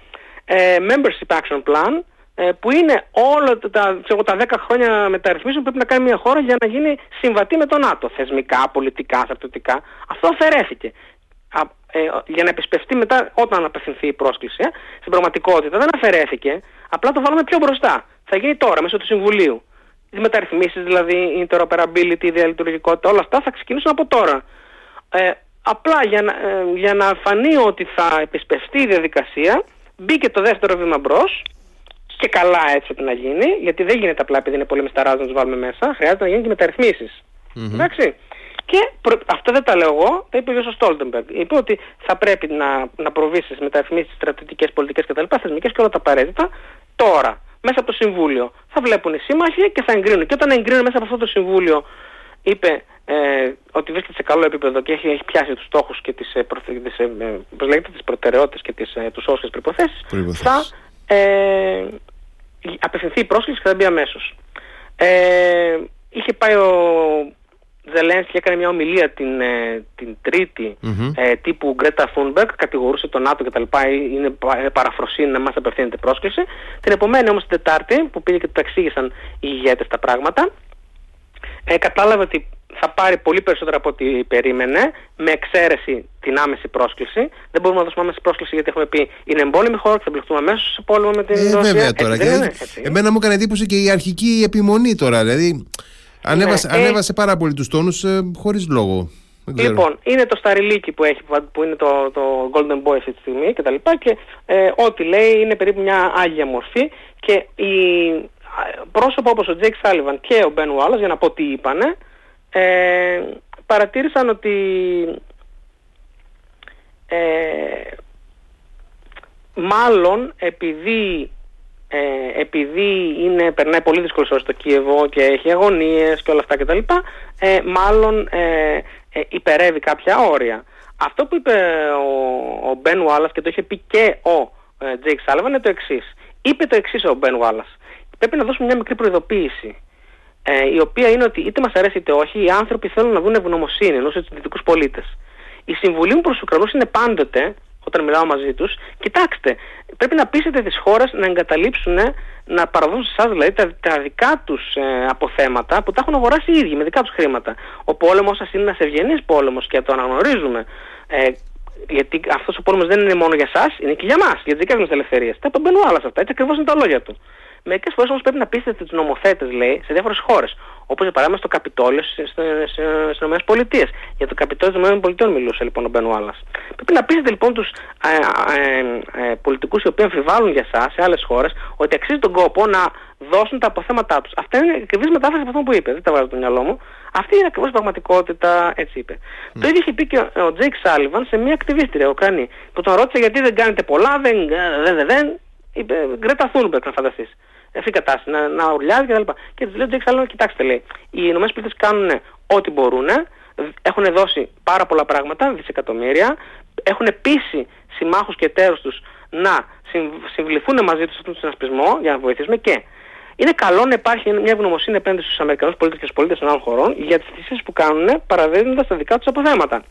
Speaker 2: ε, Membership Action Plan, ε, που είναι όλα τα, ξέρω, τα 10 χρόνια μεταρρυθμίσεων που πρέπει να κάνει μια χώρα για να γίνει συμβατή με το ΝΑΤΟ. Θεσμικά, πολιτικά, στρατιωτικά. Αυτό αφαιρέθηκε ε, για να επισπευτεί μετά όταν απευθυνθεί η πρόσκληση. Ε. Στην πραγματικότητα δεν αφαιρέθηκε, απλά το βάλαμε πιο μπροστά. Θα γίνει τώρα μέσω του Συμβουλίου. Οι μεταρρυθμίσεις δηλαδή, η interoperability, η διαλειτουργικότητα, όλα αυτά θα ξεκινήσουν από τώρα. Ε, απλά για να, ε, για να φανεί ότι θα επισπευτεί η διαδικασία, μπήκε το δεύτερο βήμα μπρος και καλά έτσι να γίνει, γιατί δεν γίνεται απλά επειδή είναι πολύ μεσταράζο να τους βάλουμε μέσα, χρειάζεται να γίνουν και μεταρρυθμίσεις. Mm-hmm. Εντάξει. Και προ... αυτά δεν τα λέω εγώ, τα είπε ο Στόλτεμπεργκ. Είπε ότι θα πρέπει να, να προβεί στις μεταρρυθμίσει στρατιωτικές, πολιτικές κτλ. θεσμικές και όλα τα απαραίτητα τώρα, μέσα από το Συμβούλιο. Θα βλέπουν οι σύμμαχοι και θα εγκρίνουν. Και όταν εγκρίνουν μέσα από αυτό το Συμβούλιο, είπε ε, ότι βρίσκεται σε καλό επίπεδο και έχει, έχει πιάσει τους στόχους και τις ε, τις, ε, τις προτεραιότητες και τις, ε, τους όσες προϋποθέσεις, θα ε, απευθυνθεί η πρόσκληση και θα μπει αμέσως. Ε, είχε πάει ο Ζελένσκι έκανε μια ομιλία την, ε, την τριτη ε, τύπου Γκρέτα Θούνμπεργκ, κατηγορούσε τον ΝΑΤΟ κτλ. Είναι παραφροσύνη να μας απευθύνεται πρόσκληση. Την επομένη όμως την Τετάρτη, που πήγε και το εξήγησαν οι ηγέτες τα πράγματα, ε, κατάλαβε ότι θα πάρει πολύ περισσότερα από ό,τι περίμενε, με εξαίρεση την άμεση πρόσκληση. Δεν μπορούμε να δώσουμε άμεση πρόσκληση γιατί έχουμε πει είναι εμπόλεμη χώρα και θα μπλεχτούμε αμέσως σε πόλεμο με την ε, Ρωσία.
Speaker 1: Βέβαια τώρα. Έτσι, εμένα μου έκανε εντύπωση και η αρχική επιμονή τώρα. Δηλαδή Ανέβασε, ναι, ανέβασε πάρα πολύ τους τόνους ε, χωρίς λόγο.
Speaker 2: Λοιπόν, είναι το Σταριλίκι που έχει, που είναι το, το Golden Boy αυτή τη στιγμή και τα λοιπά και ε, ό,τι λέει είναι περίπου μια άγια μορφή και οι πρόσωπα όπως ο Jake Sullivan και ο Ben Wallace, για να πω τι είπανε, ε, παρατήρησαν ότι ε, μάλλον επειδή ε, επειδή είναι, περνάει πολύ δύσκολο στο Κίεβο και έχει αγωνίες και όλα αυτά κτλ. Ε, μάλλον ε, ε, υπερεύει κάποια όρια. Αυτό που είπε ο, ο Ben Wallace και το είχε πει και ο Τζέικ Σάλιβαν είναι το εξής. Είπε το εξής ο Ben Wallace. Πρέπει να δώσουμε μια μικρή προειδοποίηση. Ε, η οποία είναι ότι είτε μας αρέσει είτε όχι, οι άνθρωποι θέλουν να δουν ευγνωμοσύνη εντός του δυτικού πολίτες. Η συμβουλή μου προς τους Ουκρανούς είναι πάντοτε όταν μιλάω μαζί τους, κοιτάξτε, πρέπει να πείσετε τις χώρες να εγκαταλείψουν, να παραδώσουν σε εσάς δηλαδή τα, τα δικά τους ε, αποθέματα που τα έχουν αγοράσει οι ίδιοι με δικά τους χρήματα. Ο πόλεμος σα είναι ένας ευγενής πόλεμος και το αναγνωρίζουμε. Ε, γιατί αυτός ο πόλεμος δεν είναι μόνο για εσάς, είναι και για εμά, για τι δικέ μα ελευθερίες. Τα μπαίνουν άλλα σε αυτά. Έτσι ακριβώς είναι τα λόγια του. Μερικές φορές όμως πρέπει να πείσετε τους νομοθέτες, λέει, σε διάφορες χώρες. Όπως για παράδειγμα στο Καπιτόλιο στις ΗΠΑ. Για το Καπιτόλιο των ΗΠΑ μιλούσε λοιπόν ο Μπεν Ουάλλας. Πρέπει να πείσετε λοιπόν τους ε, ε, ε, πολιτικούς οι οποίοι αμφιβάλλουν για εσάς σε άλλες χώρες ότι αξίζει τον κόπο να δώσουν τα αποθέματά τους. Αυτά είναι ακριβής μετάφραση από αυτό που είπε. Δεν τα βάζω στο μυαλό μου. Αυτή είναι ακριβώς η πραγματικότητα, έτσι είπε. Mm. Το ίδιο είχε πει και ο Τζέικ Σάλιβαν σε μια ακτιβίστρια, Ουκρανή, που τον ρώτησε γιατί δεν κάνετε πολλά, δεν, δεν, δεν, δεν είπε Γκρέτα Θούνμπεργκ να φανταστείς. Αυτή η κατάσταση, να, να ουρλιάζει κτλ. Και τους λέει ο Τζέικ Σάλιβαν, κοιτάξτε, λέει, οι ΗΠΑ κάνουν ό,τι μπορούν, έχουν δώσει πάρα πολλά πράγματα, δισεκατομμύρια, έχουν πείσει συμμάχους και εταίρους τους να συμβληθούν μαζί τους σε αυτόν τον συνασπισμό για να βοηθήσουμε και είναι καλό να υπάρχει μια ευγνωμοσύνη επ' αυτού στους Αμερικανούς πολίτες και στους πολίτες των άλλων χωρών για τις θυσίες που κάνουν παραδίδοντας τα δικά τους αποθέματα.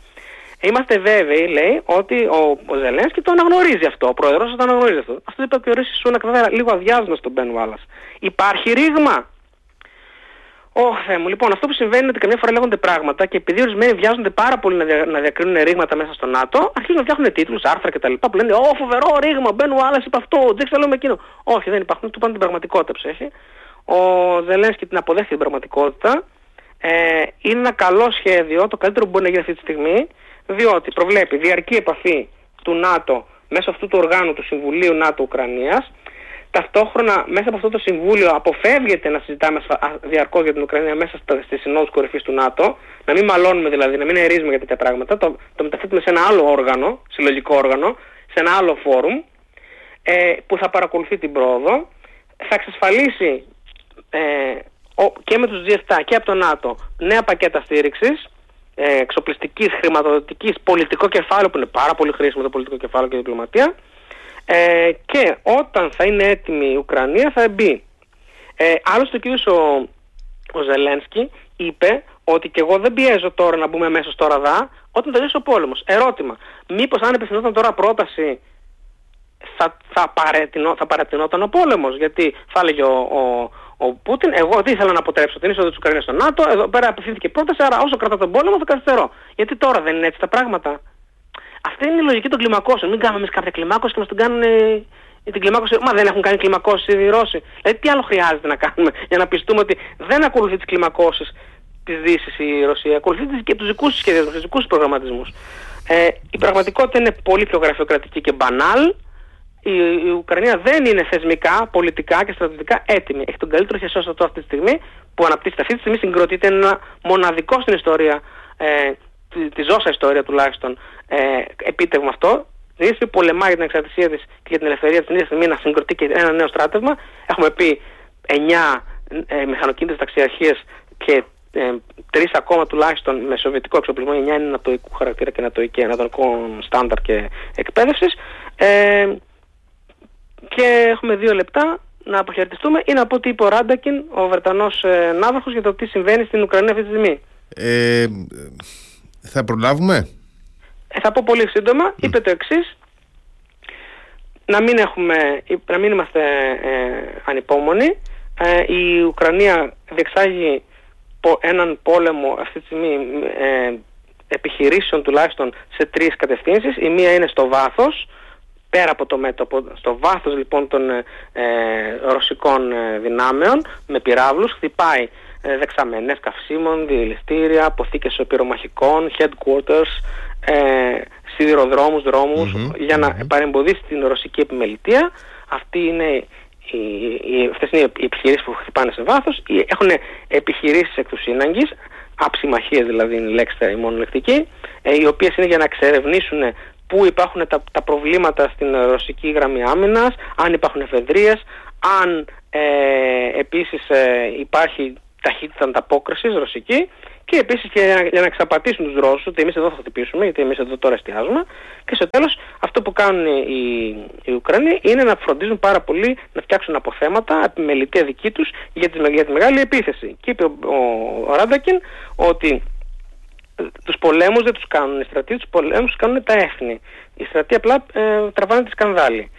Speaker 2: Είμαστε βέβαιοι, λέει, ότι ο, ο Ζελένσκι το αναγνωρίζει αυτό. Ο πρόεδρος το αναγνωρίζει αυτό. Αυτό είπε και ο Ρίσι Σούνακ, βέβαια, λίγο αδειάζοντας τον Μπεν Γουάλας. Υπάρχει ρήγμα; Ωχ, μου. Λοιπόν, αυτό που συμβαίνει είναι ότι καμιά φορά λέγονται πράγματα και επειδή ορισμένοι βιάζονται πάρα πολύ να, δια, να διακρίνουν ρήγματα μέσα στο ΝΑΤΟ, αρχίζουν να φτιάχνουν τίτλους, άρθρα κτλ. που λένε Ω, φοβερό ρήγμα, μπαίνουν ο άλλο, είπε αυτό, δεν ξέρω με εκείνο. Όχι, δεν υπάρχουν, του πάνε την πραγματικότητα ψέχει. Ο Ζελένσκι την αποδέχεται την πραγματικότητα. Ε, είναι ένα καλό σχέδιο, το καλύτερο που μπορεί να γίνει αυτή τη στιγμή, διότι προβλέπει διαρκή επαφή του ΝΑΤΟ μέσω αυτού του οργάνου του Συμβουλίου ΝΑΤΟ-Ουκρανίας. Ταυτόχρονα μέσα από αυτό το Συμβούλιο αποφεύγεται να συζητάμε διαρκώς για την Ουκρανία μέσα στις συνόδους κορυφής του ΝΑΤΟ, να μην μαλώνουμε δηλαδή, να μην ερίζουμε για τέτοια πράγματα, το, το μεταθέτουμε σε ένα άλλο όργανο, συλλογικό όργανο, σε ένα άλλο φόρουμ, ε, που θα παρακολουθεί την πρόοδο, θα εξασφαλίσει ε, και με τους G7 και από το ΝΑΤΟ νέα πακέτα στήριξης, ε, εξοπλιστικής, χρηματοδοτικής, πολιτικό κεφάλαιο που είναι πάρα πολύ χρήσιμο το πολιτικό κεφάλαιο και η διπλωματία, ε, και όταν θα είναι έτοιμη η Ουκρανία θα μπει. Ε, άλλωστε ο κ. Ο, ο Ζελένσκι είπε ότι και εγώ δεν πιέζω τώρα να μπούμε αμέσως τώρα δά, όταν τελειώσει ο πόλεμος. Ερώτημα, μήπως αν επιθυμόταν τώρα πρόταση θα, θα, παρετεινό, θα παρατηνόταν ο πόλεμος, γιατί θα έλεγε ο, ο, ο Πούτιν, εγώ τι ήθελα να αποτρέψω την είσοδο της Ουκρανίας στο ΝΑΤΟ, εδώ πέρα απευθύνθηκε πρόταση, άρα όσο κρατά τον πόλεμο θα καθυστερώ. Γιατί τώρα δεν είναι έτσι τα πράγματα. Αυτή είναι η λογική των κλιμακώσεων. Μην κάνουμε εμείς κάποια κλιμάκωση και μας την κάνουν ε, την κλιμάκωση. Μα δεν έχουν κάνει κλιμακώσεις οι Ρώσοι. Δηλαδή, τι άλλο χρειάζεται να κάνουμε για να πιστούμε ότι δεν ακολουθεί τις κλιμακώσεις της Δύσης η Ρωσία. Ακολουθεί και τους δικούς της σχεδιασμού, τους δικούς τη προγραμματισμούς. Ε, η πραγματικότητα είναι πολύ πιο γραφειοκρατική και μπανάλ. Η, η Ουκρανία δεν είναι θεσμικά, πολιτικά και στρατιωτικά έτοιμη. Έχει τον καλύτερο χεσόστατο αυτή τη στιγμή που αναπτύσσεται αυτή τη στιγμή συγκροτείται ένα μοναδικό στην ιστορία ε, τη, τη ζώσα ιστορία τουλάχιστον ε, επίτευγμα αυτό. Η πολεμάει για την εξαρτησία της και για την ελευθερία την ίδια στιγμή να συγκροτεί και ένα νέο στράτευμα. Έχουμε πει 9 ε, μηχανοκίνητες ταξιαρχίες και ε, τρεις ακόμα τουλάχιστον με σοβιετικό εξοπλισμό. 9 είναι νατοϊκού χαρακτήρα και νατοϊκή, ανατολικών στάνταρ και εκπαίδευσης. Ε, και έχουμε δύο λεπτά να αποχαιρετιστούμε ή να πω τι είπε ο Ράντακιν, ο Βρετανός ε, ναύαρχος, για το τι συμβαίνει στην Ουκρανία αυτή τη στιγμή.
Speaker 1: Ε, θα προλάβουμε;
Speaker 2: Ε, θα πω πολύ σύντομα. Είπε το εξής. Να μην, έχουμε, να μην είμαστε ε, ανυπόμονοι. Ε, η Ουκρανία διεξάγει έναν πόλεμο αυτή τη στιγμή ε, επιχειρήσεων τουλάχιστον σε τρεις κατευθύνσεις. Η μία είναι στο βάθος, πέρα από το μέτωπο, στο βάθος λοιπόν των ε, ρωσικών δυνάμεων με πυράβλους, χτυπάει ε, δεξαμενές καυσίμων, διελιστήρια, αποθήκες πυρομαχικών, headquarters, ε, σιδηροδρόμους, για να mm παρεμποδίσει την ρωσική επιμελητία. Αυτή είναι οι, οι, αυτές είναι οι επιχειρήσεις που χτυπάνε σε βάθος. Έχουν επιχειρήσεις εκ του σύναγκης, αψημαχίες δηλαδή είναι η λέξη η μονολεκτική, ε, οι οποίες είναι για να εξερευνήσουν πού υπάρχουν τα, τα προβλήματα στην ρωσική γραμμή άμυνας, αν υπάρχουν εφεδρίες, αν ε, επίσης ε, υπάρχει ταχύτητα ανταπόκρισης ρωσική και επίσης για, για, να εξαπατήσουν τους Ρώσους ότι εμείς εδώ θα χτυπήσουμε, γιατί εμείς εδώ τώρα εστιάζουμε. Και στο τέλος, αυτό που κάνουν οι, οι Ουκρανοί είναι να φροντίζουν πάρα πολύ να φτιάξουν αποθέματα, επιμελητία δική τους για, για τη μεγάλη επίθεση. Και είπε ο, ο, Ράντακιν ότι τους πολέμους δεν τους κάνουν οι στρατοί, τους πολέμους τους κάνουν τα έθνη. Οι στρατοί απλά ε, τραβάνε τη σκανδάλη.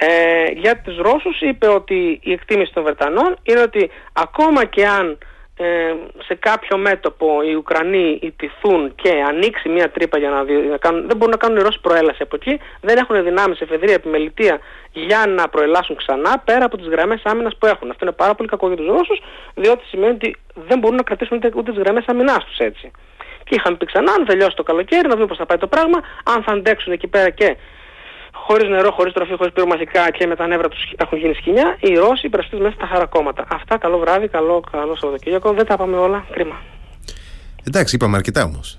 Speaker 2: Ε, για τους Ρώσους είπε ότι η εκτίμηση των Βρετανών είναι ότι ακόμα και αν ε, σε κάποιο μέτωπο οι Ουκρανοί ιτηθούν και ανοίξει μια τρύπα για να, να κάνουν, δεν μπορούν να κάνουν οι Ρώσοι προέλαση από εκεί, δεν έχουν δυνάμεις, εφεδρεία, επιμελητία για να προελάσουν ξανά πέρα από τις γραμμές άμυνας που έχουν. Αυτό είναι πάρα πολύ κακό για τους Ρώσους, διότι σημαίνει ότι δεν μπορούν να κρατήσουν ούτε, ούτε τις γραμμές αμυνάς τους έτσι. Και είχαμε πει ξανά, αν τελειώσει το καλοκαίρι, να δούμε πώς θα πάει το πράγμα, αν θα αντέξουν εκεί πέρα και χωρίς νερό, χωρίς τροφή, χωρίς πυρομαχικά και με τα νεύρα τους έχουν γίνει σκηνιά, οι Ρώσοι υπερασπίζουν μέσα στα χαρακόμματα. Αυτά, καλό βράδυ, καλό, καλό Σαββατοκύριακο. Δεν τα πάμε όλα. Κρίμα.
Speaker 1: Εντάξει, είπαμε αρκετά όμως.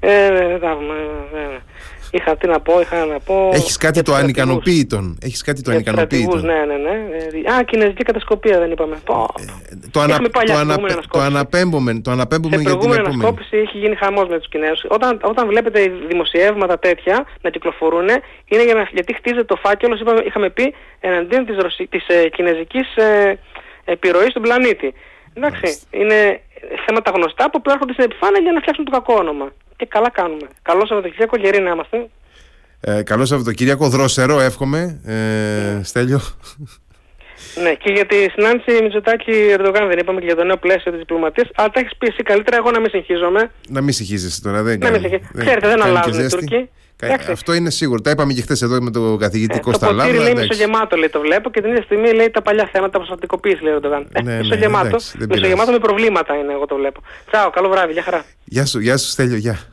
Speaker 2: Ε, δεν τα είπαμε. Είχα τι να πω, είχα να πω.
Speaker 1: Έχεις κάτι το ανικανοποίητον. Έχεις κάτι το ανικανοποίητο.
Speaker 2: Ναι, ναι, ναι. Α, κινέζικη κατασκοπία δεν είπαμε. Ε,
Speaker 1: το, ανα, το, ανα, το αναπέμπουμε. Το αναπέμπουμε
Speaker 2: για την επόμενη ανασκόπηση έχει γίνει χαμός με τους Κινέζους. Όταν, όταν βλέπετε δημοσιεύματα τέτοια να κυκλοφορούν, είναι για να, γιατί χτίζεται το φάκελος, είχαμε πει, εναντίον της της, ε, κινέζικης ε, επιρροής στον πλανήτη. Εντάξει, είναι θέματα γνωστά που προέρχονται στην επιφάνεια για να φτιάξουν το κακό όνομα και καλά κάνουμε. Καλό Σαββατοκύριακο, γεροί να είμαστε.
Speaker 1: Ε, καλό Σαββατοκύριακο, δροσερό εύχομαι. Ε, Στέλιο.
Speaker 2: Ναι, και για τη συνάντηση Μητσοτάκη Ερντογάν δεν είπαμε και για το νέο πλαίσιο της διπλωματίας. Αλλά τα έχεις πει εσύ καλύτερα, εγώ να μην συγχύζομαι.
Speaker 1: Να μην συγχύζεσαι τώρα, δεν
Speaker 2: Να μην συγχύζομαι. Ξέρετε, δεν αλλάζουν οι Τούρκοι.
Speaker 1: Αυτό είναι σίγουρο. Τα είπαμε και χθες εδώ με τον καθηγητή ε, Κώστα
Speaker 2: Λάμπρα. Το ποτήρι λέει μισογεμάτο, λέει το βλέπω και την ίδια στιγμή λέει τα παλιά θέματα προσωπικοποίηση, λέει ο Ερντογάν. Ναι, ναι, μισογεμάτο. Μισογεμάτο με προβλήματα είναι, εγώ το βλέπω. Τσάω, καλό βράδυ, για χαρά.
Speaker 1: Γεια σου, γεια σου, Στέλιο, γεια.